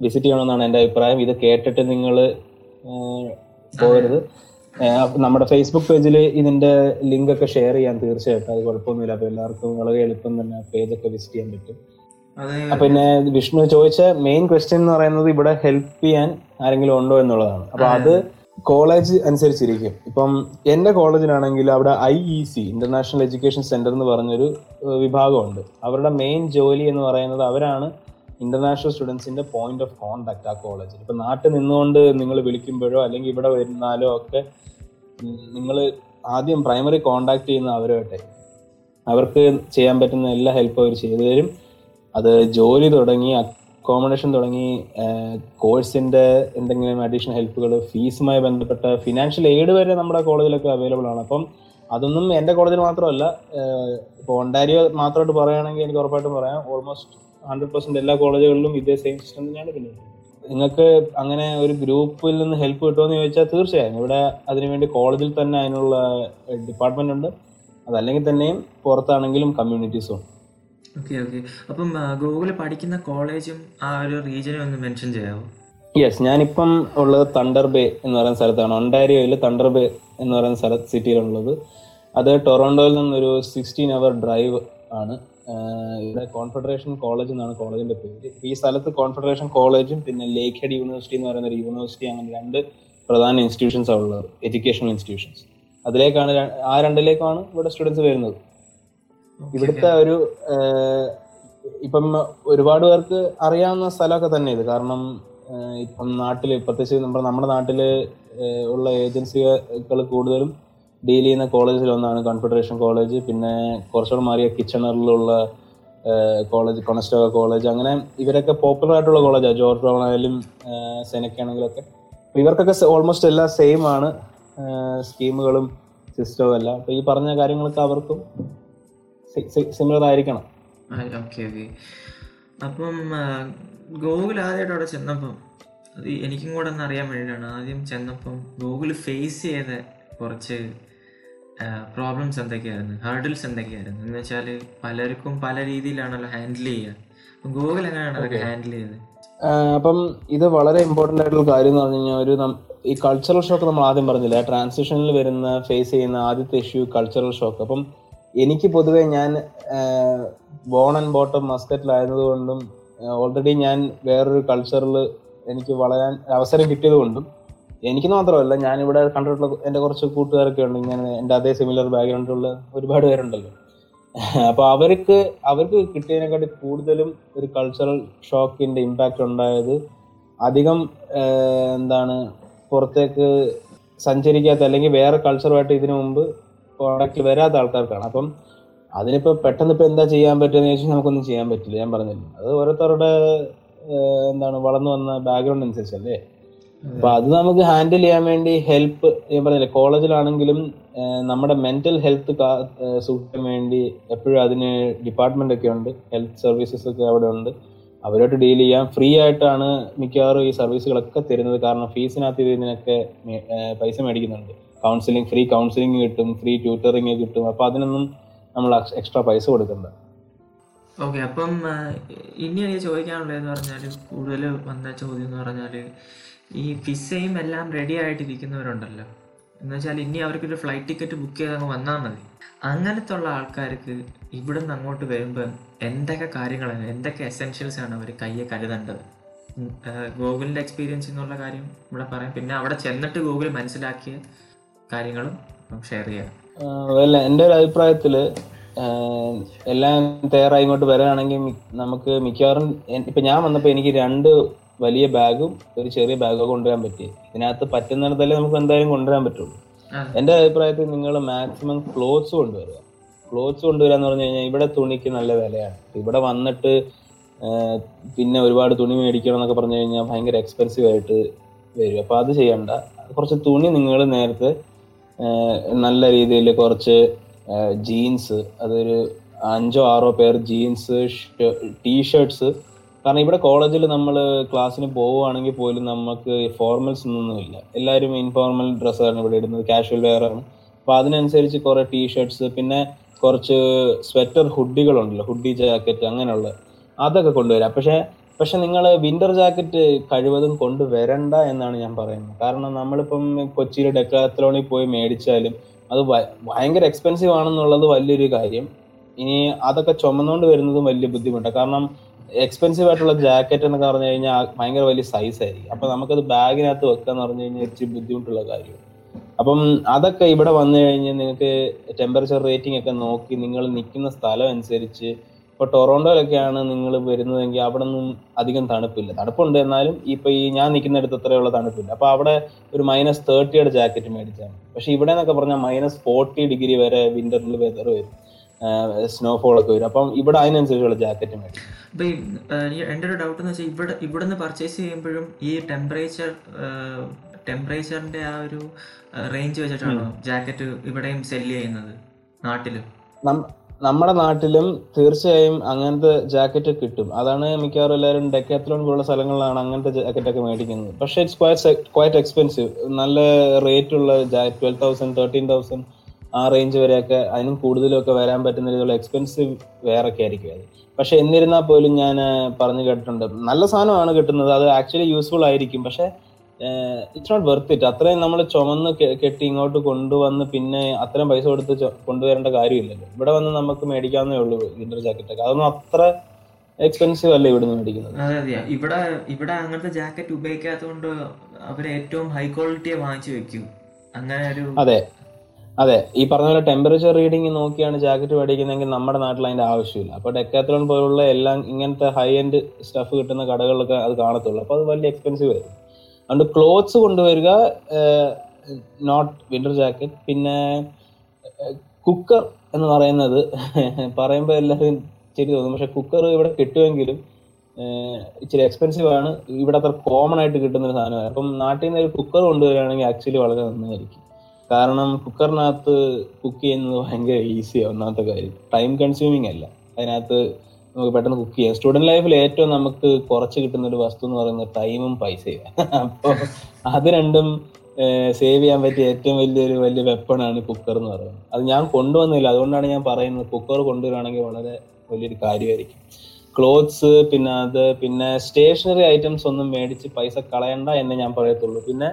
വിസിറ്റ് ചെയ്യണമെന്നാണ് എന്റെ അഭിപ്രായം. ഇത് കേട്ടിട്ട് നിങ്ങൾ പോകരുത്. നമ്മുടെ ഫേസ്ബുക്ക് പേജിൽ ഇതിന്റെ ലിങ്ക് ഒക്കെ ഷെയർ ചെയ്യാൻ തീർച്ചയായിട്ടും. അത് കുഴപ്പമൊന്നുമില്ല. അപ്പൊ എല്ലാവർക്കും വളരെ എളുപ്പം തന്നെ പേജൊക്കെ വിസിറ്റ് ചെയ്യാൻ പറ്റും. പിന്നെ വിഷ്ണു ചോദിച്ച മെയിൻ ക്വസ്റ്റ്യൻ എന്ന് പറയുന്നത് ഇവിടെ ഹെൽപ്പ് ചെയ്യാൻ ആരെങ്കിലും ഉണ്ടോ എന്നുള്ളതാണ്. അപ്പൊ അത്. കോളേജ് അനുസരിച്ചിരിക്കും. ഇപ്പം എന്റെ കോളേജിലാണെങ്കിൽ അവിടെ I E C international education centre എന്ന് പറഞ്ഞൊരു വിഭാഗമുണ്ട്. അവരുടെ മെയിൻ ജോലി എന്ന് പറയുന്നത് അവരാണ് ഇന്റർനാഷണൽ സ്റ്റുഡൻസിന്റെ പോയിന്റ് ഓഫ് കോണ്ടാക്ട് ആ കോളേജിൽ. ഇപ്പൊ നാട്ടിൽ നിന്നുകൊണ്ട് നിങ്ങൾ വിളിക്കുമ്പോഴോ അല്ലെങ്കിൽ ഇവിടെ വരുന്നാലോ ഒക്കെ നിങ്ങൾ ആദ്യം പ്രൈമറി കോണ്ടാക്ട് ചെയ്യുന്ന അവരുമായിട്ടെ അവർക്ക് ചെയ്യാൻ പറ്റുന്ന എല്ലാ ഹെൽപ്പും അവർ ചെയ്തു തരും. അത് ജോലി തുടങ്ങി അക്കോമഡേഷൻ തുടങ്ങി കോഴ്സിന്റെ എന്തെങ്കിലും അഡീഷണൽ ഹെൽപ്പുകൾ ഫീസുമായി ബന്ധപ്പെട്ട ഫിനാൻഷ്യൽ എയ്ഡ് വരെ നമ്മുടെ കോളേജിലൊക്കെ അവൈലബിൾ ആണ്. അപ്പം അതൊന്നും എന്റെ കോളേജിൽ മാത്രമല്ല ഇപ്പോൾ ഒണ്ടാരിയോ മാത്രമായിട്ട് പറയുകയാണെങ്കിൽ എനിക്ക് ഉറപ്പായിട്ടും പറയാം ഓൾമോസ്റ്റ് ഹൺഡ്രഡ് പെർസെന്റ് എല്ലാ കോളേജുകളിലും ഇതേ സെയിം സിസ്റ്റം തന്നെയാണ് പിന്നെ. നിങ്ങൾക്ക് അങ്ങനെ ഒരു ഗ്രൂപ്പിൽ നിന്ന് ഹെൽപ്പ് കിട്ടുമെന്ന് ചോദിച്ചാൽ തീർച്ചയായും. ഇവിടെ അതിനുവേണ്ടി കോളേജിൽ തന്നെ അതിനുള്ള ഡിപ്പാർട്ട്മെന്റ് ഉണ്ട്. അതല്ലെങ്കിൽ തന്നെയും പുറത്താണെങ്കിലും കമ്മ്യൂണിറ്റീസും ഉണ്ട്. ഓക്കെ ഓക്കെ അപ്പം ഗൂഗിൾ പഠിക്കുന്ന കോളേജും ആ ഒരു റീജിയനും ഒന്ന് മെൻഷൻ ചെയ്യാമോ യെസ് ഞാനിപ്പം ഉള്ളത് തണ്ടർ ബേ എന്ന് പറയുന്ന സ്ഥലത്താണ്. ഒണ്ടാരിയോയിൽ തണ്ടർ ബേ എന്ന് പറയുന്ന സ്ഥല സിറ്റിയിലുള്ളത് അത് ടൊറോണ്ടോയിൽ നിന്നൊരു സിക്സ്റ്റീൻ അവർ ഡ്രൈവ് ആണ്. ഇവിടെ കോൺഫെഡറേഷൻ കോളേജ് എന്നാണ് കോളേജിന്റെ പേര്. ഈ സ്ഥലത്ത് കോൺഫെഡറേഷൻ കോളേജും പിന്നെ ലേക്ക് ഹെഡ് യൂണിവേഴ്സിറ്റി എന്ന് പറയുന്ന ഒരു യൂണിവേഴ്സിറ്റി അങ്ങനെ രണ്ട് പ്രധാന ഇൻസ്റ്റിറ്റ്യൂഷൻസ് ആണ് ഉള്ളത്. എഡ്യൂക്കേഷണൽ ഇൻസ്റ്റിറ്റ്യൂഷൻസ് അതിലേക്കാണ് ആ രണ്ടിലേക്കാണ് ഇവിടെ സ്റ്റുഡൻസ് വരുന്നത്. ഇവിടുത്തെ ഒരു ഇപ്പം ഒരുപാട് പേർക്ക് അറിയാവുന്ന സ്ഥലമൊക്കെ തന്നെ ഇത്. കാരണം ഇപ്പം നാട്ടിൽ പ്രത്യേകിച്ച് നമ്മുടെ നമ്മുടെ നാട്ടിൽ ഉള്ള ഏജൻസികൾ കൂടുതലും ഡീൽ ചെയ്യുന്ന കോളേജിൽ ഒന്നാണ് കോൺഫെഡറേഷൻ കോളേജ്. പിന്നെ കുറച്ചുകൂടെ മാറിയ കിച്ചണറിലുള്ള കോളേജ് കൊണസ്റ്റോക കോളേജ്. അങ്ങനെ ഇവരൊക്കെ പോപ്പുലർ ആയിട്ടുള്ള കോളേജാണ് ജോർജ് ടൗൺ ആയാലും സെനക്ക് ആണെങ്കിലൊക്കെ അപ്പൊ ഇവർക്കൊക്കെ ഓൾമോസ്റ്റ് എല്ലാം സെയിം ആണ് സ്കീമുകളും സിസ്റ്റവും എല്ലാം. അപ്പൊ ഈ പറഞ്ഞ കാര്യങ്ങളൊക്കെ അവർക്കും സിമിലർ ആയിരിക്കണം ഓക്കെ ഓക്കെ. അപ്പം ഗൂഗിൾ ആദ്യമായിട്ട് അവിടെ ചെന്നപ്പം അത് എനിക്കും കൂടെ ഒന്ന് അറിയാൻ വേണ്ടിയിട്ടാണ്. ആദ്യം ചെന്നപ്പം ഗൂഗിൾ ഫേസ് ചെയ്ത കുറച്ച് പ്രോബ്ലംസ് എന്തൊക്കെയായിരുന്നു? ഹേർഡിൽസ് എന്തൊക്കെയായിരുന്നു? എന്ന് വെച്ചാൽ പലർക്കും പല രീതിയിലാണല്ലോ ഹാൻഡിൽ ചെയ്യുക. അപ്പം ഗൂഗിൾ എങ്ങനെയാണ് അതൊക്കെ ഹാൻഡിൽ ചെയ്തത്? അപ്പം ഇത് വളരെ ഇമ്പോർട്ടന്റ് ആയിട്ടുള്ള കാര്യം എന്ന് പറഞ്ഞു കഴിഞ്ഞാൽ ഒരു ഈ കൾച്ചറൽ ഷോക്ക് നമ്മൾ ആദ്യം പറഞ്ഞില്ല? ട്രാൻസിഷനിൽ വരുന്ന ഫേസ് ചെയ്യുന്ന ആദ്യത്തെ ഇഷ്യൂ കൾച്ചറൽ ഷോക്ക് അപ്പം എനിക്ക് പൊതുവേ ഞാൻ ബോൺ ആൻഡ് ബോട്ടം മസ്കറ്റിലായതുകൊണ്ടും ഓൾറെഡി ഞാൻ വേറൊരു കൾച്ചറിൽ എനിക്ക് വളരാൻ അവസരം കിട്ടിയത് കൊണ്ടും എനിക്ക് മാത്രമല്ല ഞാനിവിടെ കണ്ടിട്ടുള്ള എന്റെ കുറച്ച് കൂട്ടുകാരൊക്കെ ഉണ്ട് ഇങ്ങനെ എന്റെ അതേ സിമിലർ ബാക്ക്ഗ്രൗണ്ടിലുള്ള ഒരുപാട് പേരുണ്ടല്ലോ. അപ്പോൾ അവർക്ക് അവർക്ക് കിട്ടിയതിനെക്കാട്ടി കൂടുതലും ഒരു കൾച്ചറൽ ഷോക്കിന്റെ ഇമ്പാക്റ്റ് ഉണ്ടായത് അധികം എന്താണ് പുറത്തേക്ക് സഞ്ചരിക്കാത്ത അല്ലെങ്കിൽ വേറെ കൾച്ചറുമായിട്ട് ഇതിനു മുമ്പ് കോണ്ടാക്ട് വരാത്ത ആൾക്കാർക്കാണ്. അപ്പം അതിനിപ്പോ പെട്ടെന്ന് ഇപ്പൊ എന്താ ചെയ്യാൻ പറ്റുമെന്ന് ചോദിച്ചാൽ നമുക്കൊന്നും ചെയ്യാൻ പറ്റില്ല. ഞാൻ പറഞ്ഞില്ല? അത് ഓരോരുത്തരുടെ എന്താണ് വളർന്നു വന്ന ബാക്ക്ഗ്രൗണ്ട് അനുസരിച്ചല്ലേ? അപ്പൊ അത് നമുക്ക് ഹാൻഡിൽ ചെയ്യാൻ വേണ്ടി ഹെൽപ്പ് ഞാൻ പറഞ്ഞില്ലേ കോളേജിലാണെങ്കിലും നമ്മുടെ മെന്റൽ ഹെൽത്ത് സൂക്ഷിക്കാൻ വേണ്ടി എപ്പോഴും അതിന് ഡിപ്പാർട്ട്മെന്റ് ഒക്കെ ഉണ്ട്. ഹെൽത്ത് സർവീസസ് ഒക്കെ അവിടെ ഉണ്ട്. അവരോട് ഡീൽ ചെയ്യാം. ഫ്രീ ആയിട്ടാണ് മിക്കവാറും ഈ സർവീസുകളൊക്കെ തരുന്നത്. കാരണം ഫീസിനകത്ത് ഇതിനൊക്കെ പൈസ മേടിക്കുന്നുണ്ട്. കൗൺസിലിംഗ് ഫ്രീ കൗൺസിലിംഗ് കിട്ടും ഫ്രീ ട്യൂട്ടറിങ് കിട്ടും. അപ്പൊ അതിനൊന്നും നമ്മൾ എക്സ്ട്രാ പൈസ കൊടുക്കണ്ട. ഓക്കെ അപ്പം ഇനി എനിക്ക് ചോദിക്കാനുള്ളതെന്ന് പറഞ്ഞാൽ കൂടുതൽ വന്ന ചോദ്യം എന്ന് പറഞ്ഞാൽ ഈ ഫിസയും എല്ലാം റെഡി ആയിട്ടിരിക്കുന്നവരുണ്ടല്ലോ. എന്ന് വെച്ചാൽ ഇനി അവർക്കൊരു ഫ്ലൈറ്റ് ടിക്കറ്റ് ബുക്ക് ചെയ്ത് അങ്ങ് വന്നാൽ മതി. അങ്ങനത്തെ ഉള്ള ആൾക്കാർക്ക് ഇവിടുന്ന് അങ്ങോട്ട് വരുമ്പോൾ എന്തൊക്കെ കാര്യങ്ങളാണ് എന്തൊക്കെ എസെൻഷ്യൽസ് ആണ് അവർ കയ്യെ കരുതേണ്ടത്? ഗൂഗിളിന്റെ എക്സ്പീരിയൻസ് എന്നുള്ള കാര്യം ഇവിടെ പറയാം. പിന്നെ അവിടെ ചെന്നിട്ട് ഗൂഗിൾ മനസ്സിലാക്കിയ കാര്യങ്ങളും ഷെയർ ചെയ്യാം. എന്റെ എന്റെ ഒരു അഭിപ്രായത്തിൽ എല്ലാം തയ്യാറായി ഇങ്ങോട്ട് വരാണെങ്കിൽ നമുക്ക് മിക്കവാറും ഇപ്പൊ ഞാൻ വന്നപ്പോ എനിക്ക് രണ്ട് വലിയ ബാഗും ഒരു ചെറിയ ബാഗും കൊണ്ടുവരാൻ പറ്റി. ഇതിനകത്ത് പറ്റുന്നിടത്തല്ലേ നമുക്ക് എന്തായാലും കൊണ്ടുവരാൻ പറ്റുള്ളൂ. എന്റെ എന്റെ അഭിപ്രായത്തിൽ നിങ്ങൾ മാക്സിമം ക്ലോത്ത്സ് കൊണ്ടുവരിക. ക്ലോത്ത്സ് കൊണ്ടുവരിക എന്ന് പറഞ്ഞു കഴിഞ്ഞാൽ ഇവിടെ തുണിക്ക് നല്ല വിലയാണ്. ഇവിടെ വന്നിട്ട് പിന്നെ ഒരുപാട് തുണി മേടിക്കണം എന്നൊക്കെ പറഞ്ഞു കഴിഞ്ഞാൽ ഭയങ്കര എക്സ്പെൻസീവ് ആയിട്ട് വരും. അപ്പൊ അത് ചെയ്യണ്ട. കുറച്ച് തുണി നിങ്ങൾ നേരത്തെ നല്ല രീതിയിൽ കുറച്ച് ജീൻസ് അതൊരു അഞ്ചോ ആറോ പേർ ജീൻസ് ടീഷർട്സ് കാരണം ഇവിടെ കോളേജിൽ നമ്മൾ ക്ലാസ്സിന് പോവുകയാണെങ്കിൽ പോലും നമുക്ക് ഫോർമൽസ് ഒന്നുമില്ല എല്ലാവരും ഇൻഫോർമൽ ഡ്രസ്സാണ് ഇവിടെ ഇടുന്നത് കാഷ്വൽ വെയർ ആണ്. അപ്പോൾ അതിനനുസരിച്ച് കുറേ ടീഷർട്സ് പിന്നെ കുറച്ച് സ്വെറ്റർ ഹുഡികളുണ്ടല്ലോ ഹുഡി ജാക്കറ്റ് അങ്ങനെയുള്ള അതൊക്കെ കൊണ്ടുവരാം. പക്ഷെ പക്ഷെ നിങ്ങൾ വിന്റർ ജാക്കറ്റ് കഴിവതും കൊണ്ടുവരണ്ട എന്നാണ് ഞാൻ പറയുന്നത്. കാരണം നമ്മളിപ്പം കൊച്ചിയിൽ ഡെക്കാത്തലോണിൽ പോയി മേടിച്ചാലും അത് ഭയങ്കര എക്സ്പെൻസീവ് ആണെന്നുള്ളത് വലിയൊരു കാര്യം. ഇനി അതൊക്കെ ചുമന്നുകൊണ്ട് വരുന്നതും വലിയ ബുദ്ധിമുട്ടാണ് കാരണം എക്സ്പെൻസീവ് ആയിട്ടുള്ള ജാക്കറ്റ് എന്നൊക്കെ പറഞ്ഞു കഴിഞ്ഞാൽ ഭയങ്കര വലിയ സൈസ് ആയിരിക്കും. അപ്പൊ നമുക്കത് ബാഗിനകത്ത് വെക്കാന്ന് പറഞ്ഞു കഴിഞ്ഞാൽ ഇച്ചിരി ബുദ്ധിമുട്ടുള്ള കാര്യമാണ്. അപ്പം അതൊക്കെ ഇവിടെ വന്നു കഴിഞ്ഞാൽ നിങ്ങൾക്ക് ടെമ്പറേച്ചർ റേറ്റിംഗ് ഒക്കെ നോക്കി നിങ്ങൾ നിൽക്കുന്ന സ്ഥലം അനുസരിച്ച് ഇപ്പൊ ടൊറോണ്ടോയിലൊക്കെയാണ് നിങ്ങൾ വരുന്നതെങ്കിൽ അവിടെ ഒന്നും അധികം തണുപ്പില്ല. തണുപ്പുണ്ട് എന്നാലും ഇപ്പൊ ഈ ഞാൻ നിൽക്കുന്നിടത്ത് അത്രയുള്ള തണുപ്പില്ല. അപ്പൊ അവിടെ ഒരു മൈനസ് തേർട്ടിയുടെ ജാക്കറ്റ് മേടിച്ചാണ്. പക്ഷെ ഇവിടെ എന്നൊക്കെ പറഞ്ഞാൽ മൈനസ് ഫോർട്ടി ഡിഗ്രി വരെ വിന്ററിൽ വെതർ വരും. സ്നോഫോൾ ഒക്കെ വരും. അപ്പം ഇവിടെ അതിനനുസരിച്ചുള്ള ജാക്കറ്റ് മേടിച്ചു അപ്പൊ എന്റെ ഒരു ഡൗട്ട് എന്ന് വെച്ചാൽ ഇവിടെ ഇവിടുന്ന് പർച്ചേസ് ചെയ്യുമ്പോഴും ഈ ടെമ്പറേച്ചർ ടെമ്പറേച്ചറിന്റെ ആ ഒരു റേഞ്ച് വെച്ചിട്ടാണോ ജാക്കറ്റ് ഇവിടെയും സെല്ല് ചെയ്യുന്നത്? നാട്ടിലും? നമ്മുടെ നാട്ടിലും തീർച്ചയായും അങ്ങനത്തെ ജാക്കറ്റ് കിട്ടും. അതാണ് മിക്കവാറും എല്ലാവരും ഡെക്കാത്ലോൺ പോലുള്ള സ്ഥലങ്ങളിലാണ് അങ്ങനത്തെ ജാക്കറ്റ് ഒക്കെ മേടിക്കുന്നത്. പക്ഷേ ഇറ്റ്സ് ക്വയറ്റ് ക്വയറ്റ് എക്സ്പെൻസീവ് നല്ല റേറ്റ് ഉള്ള ട്വൽവ് തൗസൻഡ് തേർട്ടീൻ തൗസൻഡ് ആ റേഞ്ച് വരെയൊക്കെ അതിനും കൂടുതലൊക്കെ വരാൻ പറ്റുന്ന രീതിയിലുള്ള എക്സ്പെൻസീവ് വേറൊക്കെ ആയിരിക്കും അത്. പക്ഷെ എന്നിരുന്നാൽ പോലും ഞാൻ പറഞ്ഞു കേട്ടിട്ടുണ്ട്. നല്ല സാധനമാണ് കിട്ടുന്നത്. അത് ആക്ച്വലി യൂസ്ഫുൾ ആയിരിക്കും. പക്ഷെ ഇറ്റ്സ് നോട്ട് വെർത്ത് ഇറ്റ് അത്രയും നമ്മൾ ചുമന്ന് കെട്ടി ഇങ്ങോട്ട് കൊണ്ടുവന്ന് പിന്നെ അത്രയും പൈസ കൊടുത്ത് കൊണ്ടുവരേണ്ട കാര്യമില്ലല്ലോ. ഇവിടെ വന്ന് നമുക്ക് മേടിക്കാവുന്നേ ഉള്ളൂ വിന്റർ ജാക്കറ്റ് ഒക്കെ. അതൊന്നും അത്ര എക്സ്പെൻസീവ് അല്ല ഇവിടുന്ന് മേടിക്കുന്നത്? അതെ അതെ. ഇവിടെ ഇവിടെ അങ്ങനത്തെ ജാക്കറ്റ് ഉപയോഗിക്കാത്തതുകൊണ്ട് അവർ ഏറ്റവും ഹൈ ക്വാളിറ്റിയെ വാങ്ങിച്ചു വെക്കും. അങ്ങനെ ഒരു അതെ. അതെ. ഈ പറഞ്ഞ പോലെ ടെമ്പറേച്ചർ റീഡിംഗ് നോക്കിയാണ് ജാക്കറ്റ് മേടിക്കുന്നതെങ്കിൽ നമ്മുടെ നാട്ടിൽ അതിന്റെ ആവശ്യമില്ല. അപ്പൊ ഡെക്കാത്രോൺ പോലുള്ള എല്ലാം ഇങ്ങനത്തെ ഹൈ എൻഡ് സ്റ്റഫ് കിട്ടുന്ന കടകളിലൊക്കെ അത് കാണത്തുള്ളൂ. അപ്പൊ അത് വലിയ എക്സ്പെൻസീവ് ആയിരിക്കും. അതുകൊണ്ട് ക്ലോത്ത്സ് കൊണ്ടുവരിക നോട്ട് വിന്റർ ജാക്കറ്റ് പിന്നെ കുക്കർ എന്ന് പറയുന്നത് പറയുമ്പോൾ എല്ലാവരും ശരി തോന്നും. പക്ഷെ കുക്കർ ഇവിടെ കിട്ടുമെങ്കിലും ഇച്ചിരി എക്സ്പെൻസീവ് ആണ്. ഇവിടെ അത്ര കോമൺ ആയിട്ട് കിട്ടുന്ന ഒരു സാധനമാണ് അപ്പം നാട്ടിൽ നിന്ന് ഒരു കുക്കർ കൊണ്ടുവരികയാണെങ്കിൽ ആക്ച്വലി വളരെ നന്നായിരിക്കും. കാരണം കുക്കറിനകത്ത് കുക്ക് ചെയ്യുന്നത് ഭയങ്കര ഈസിയാണ് ഒന്നാമത്തെ കാര്യം. ടൈം കൺസ്യൂമിങ് അല്ല. അതിനകത്ത് നമുക്ക് പെട്ടെന്ന് കുക്ക് ചെയ്യാം. സ്റ്റുഡന്റ് ലൈഫിൽ ഏറ്റവും നമുക്ക് കുറച്ച് കിട്ടുന്ന ഒരു വസ്തു എന്ന് പറയുന്നത് ടൈമും പൈസയും. അപ്പോൾ അത് രണ്ടും സേവ് ചെയ്യാൻ പറ്റിയ ഏറ്റവും വലിയൊരു വലിയ വെപ്പണാണ് കുക്കർ എന്ന് പറയുന്നത്. അത് ഞാൻ കൊണ്ടുവന്നില്ല. അതുകൊണ്ടാണ് ഞാൻ പറയുന്നത് കുക്കർ കൊണ്ടുവരികയാണെങ്കിൽ വളരെ വലിയൊരു കാര്യമായിരിക്കും. ക്ലോത്ത്സ് പിന്നെ അത് പിന്നെ സ്റ്റേഷനറി ഐറ്റംസ് ഒന്നും മേടിച്ച് പൈസ കളയണ്ട എന്ന് ഞാൻ പറയത്തുള്ളൂ. പിന്നെ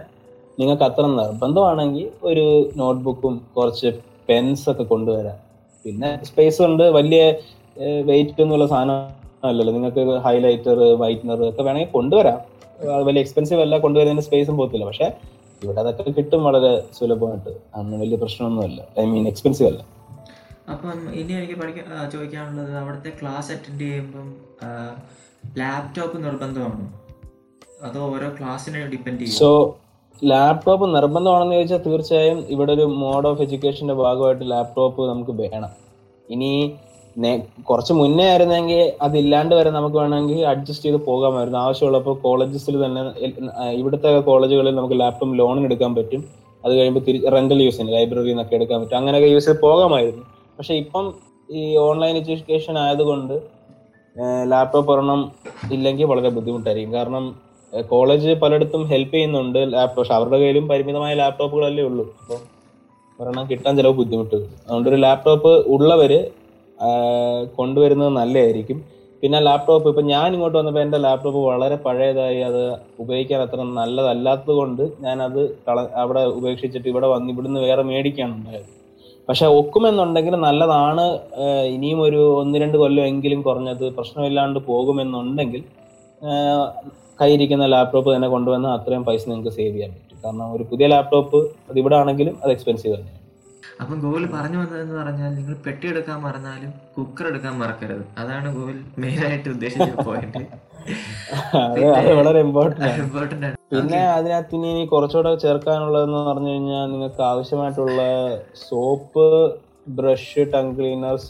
നിങ്ങൾക്ക് അത്ര നിർബന്ധമാണെങ്കിൽ ഒരു നോട്ട്ബുക്കും കുറച്ച് പെൻസൊക്കെ കൊണ്ടുവരാം. പിന്നെ സ്പേസ് ഉണ്ട്. വലിയ വെയിറ്റ് എന്നുള്ള സാധനം അല്ലല്ലോ നിങ്ങൾക്ക് ഹൈലൈറ്റർ വൈറ്റ്നർ ഒക്കെ വേണമെങ്കിൽ കൊണ്ടുവരാം. വലിയ എക്സ്പെൻസീവ് അല്ല കൊണ്ടുവരുന്നതിന് സ്പേസും പോകത്തില്ല. പക്ഷെ ഇവിടെ അതൊക്കെ കിട്ടും വളരെ സുലഭമായിട്ട്. അന്ന് വലിയ പ്രശ്നമൊന്നുമല്ല. ഐ മീൻ എക്സ്പെൻസീവ് അല്ല. അപ്പം ഇനി എനിക്ക് പഠിക്കാൻ ചോദിക്കാനുള്ളത് അവിടുത്തെ ക്ലാസ് അറ്റൻഡ് ചെയ്യുമ്പം ലാപ്ടോപ്പ് നിർബന്ധമാണ്? അതോ ഓരോ ക്ലാസ്സിനെ ഡിപ്പെൻഡ് ചെയ്യും? സോ ലാപ്ടോപ്പ് നിർബന്ധമാണെന്ന് ചോദിച്ചാൽ തീർച്ചയായും ഇവിടെ ഒരു മോഡ് ഓഫ് എഡ്യൂക്കേഷന്റെ ഭാഗമായിട്ട് ലാപ്ടോപ്പ് നമുക്ക് വേണം. ഇനി കുറച്ച് മുന്നേ ആയിരുന്നെങ്കിൽ അതില്ലാണ്ട് വരെ നമുക്ക് വേണമെങ്കിൽ അഡ്ജസ്റ്റ് ചെയ്ത് പോകാമായിരുന്നു. ആവശ്യമുള്ളപ്പോൾ കോളേജസിൽ തന്നെ ഇവിടുത്തെ കോളേജുകളിൽ നമുക്ക് ലാപ്ടോപ്പ് ലോണിന് എടുക്കാൻ പറ്റും. അത് കഴിയുമ്പോൾ തിരി റെന്റൽ യൂസിന് ലൈബ്രറിയിൽ നിന്നൊക്കെ എടുക്കാൻ പറ്റും. അങ്ങനെയൊക്കെ യൂസ് ചെയ്ത് പോകാമായിരുന്നു. പക്ഷെ ഇപ്പം ഈ ഓൺലൈൻ എഡ്യൂക്കേഷൻ ആയതുകൊണ്ട് ലാപ്ടോപ്പ് ഒരെണ്ണം ഇല്ലെങ്കിൽ വളരെ ബുദ്ധിമുട്ടായിരിക്കും. കാരണം കോളേജ് പലയിടത്തും ഹെൽപ്പ് ചെയ്യുന്നുണ്ട്. ലാപ്ടോപ്പ് പക്ഷെ അവരുടെ കയ്യിലും പരിമിതമായ ലാപ്ടോപ്പുകളല്ലേ ഉള്ളൂ. അപ്പം ഒരെണ്ണം കിട്ടാൻ ചിലവ് ബുദ്ധിമുട്ട്. അതുകൊണ്ട് ഒരു ലാപ്ടോപ്പ് ഉള്ളവര് കൊണ്ടുവരുന്നത് നല്ലതായിരിക്കും. പിന്നെ ലാപ്ടോപ്പ് ഇപ്പം ഞാൻ ഇങ്ങോട്ട് വന്നപ്പോൾ എന്റെ ലാപ്ടോപ്പ് വളരെ പഴയതായി. അത് ഉപയോഗിക്കാൻ അത്ര നല്ലതല്ലാത്തത് കൊണ്ട് ഞാനത് കള അവിടെ ഉപേക്ഷിച്ചിട്ട് ഇവിടെ വന്ന് ഇവിടുന്ന് വേറെ മേടിക്കാൻ ഉണ്ടായത്. പക്ഷെ ഒക്കുമെന്നുണ്ടെങ്കിൽ നല്ലതാണ്. ഇനിയും ഒരു ഒന്ന് രണ്ട് കൊല്ലം എങ്കിലും കുറഞ്ഞത് പ്രശ്നമില്ലാണ്ട് പോകുമെന്നുണ്ടെങ്കിൽ കയ്യിരിക്കുന്ന ലാപ്ടോപ്പ് തന്നെ കൊണ്ടുവന്ന് അത്രയും പൈസ നിങ്ങൾക്ക് സേവ് ചെയ്യാൻ പറ്റും. കാരണം ഒരു പുതിയ ലാപ്ടോപ്പ് അത് ഇവിടെ ആണെങ്കിലും അത് എക്സ്പെൻസീവ് തന്നെയാണ്. അപ്പം ഗോകുൽ പറഞ്ഞു വന്നതെന്ന് പറഞ്ഞാൽ നിങ്ങൾ പെട്ടി എടുക്കാൻ മറന്നാലും കുക്കർ എടുക്കാൻ മറക്കരുത്. അതാണ് ഗോകുൽ മെയിൻ ആയിട്ട് ഉദ്ദേശിച്ച പോയിന്റ് വളരെ ഇമ്പോർട്ടന്റ് ആണ്. പിന്നെ അതിനകത്ത് ഇനി കുറച്ചുകൂടെ ചേർക്കാനുള്ളതെന്ന് പറഞ്ഞു കഴിഞ്ഞാൽ നിങ്ങൾക്ക് ആവശ്യമായിട്ടുള്ള സോപ്പ് ബ്രഷ് ടങ് ക്ലീനേഴ്സ്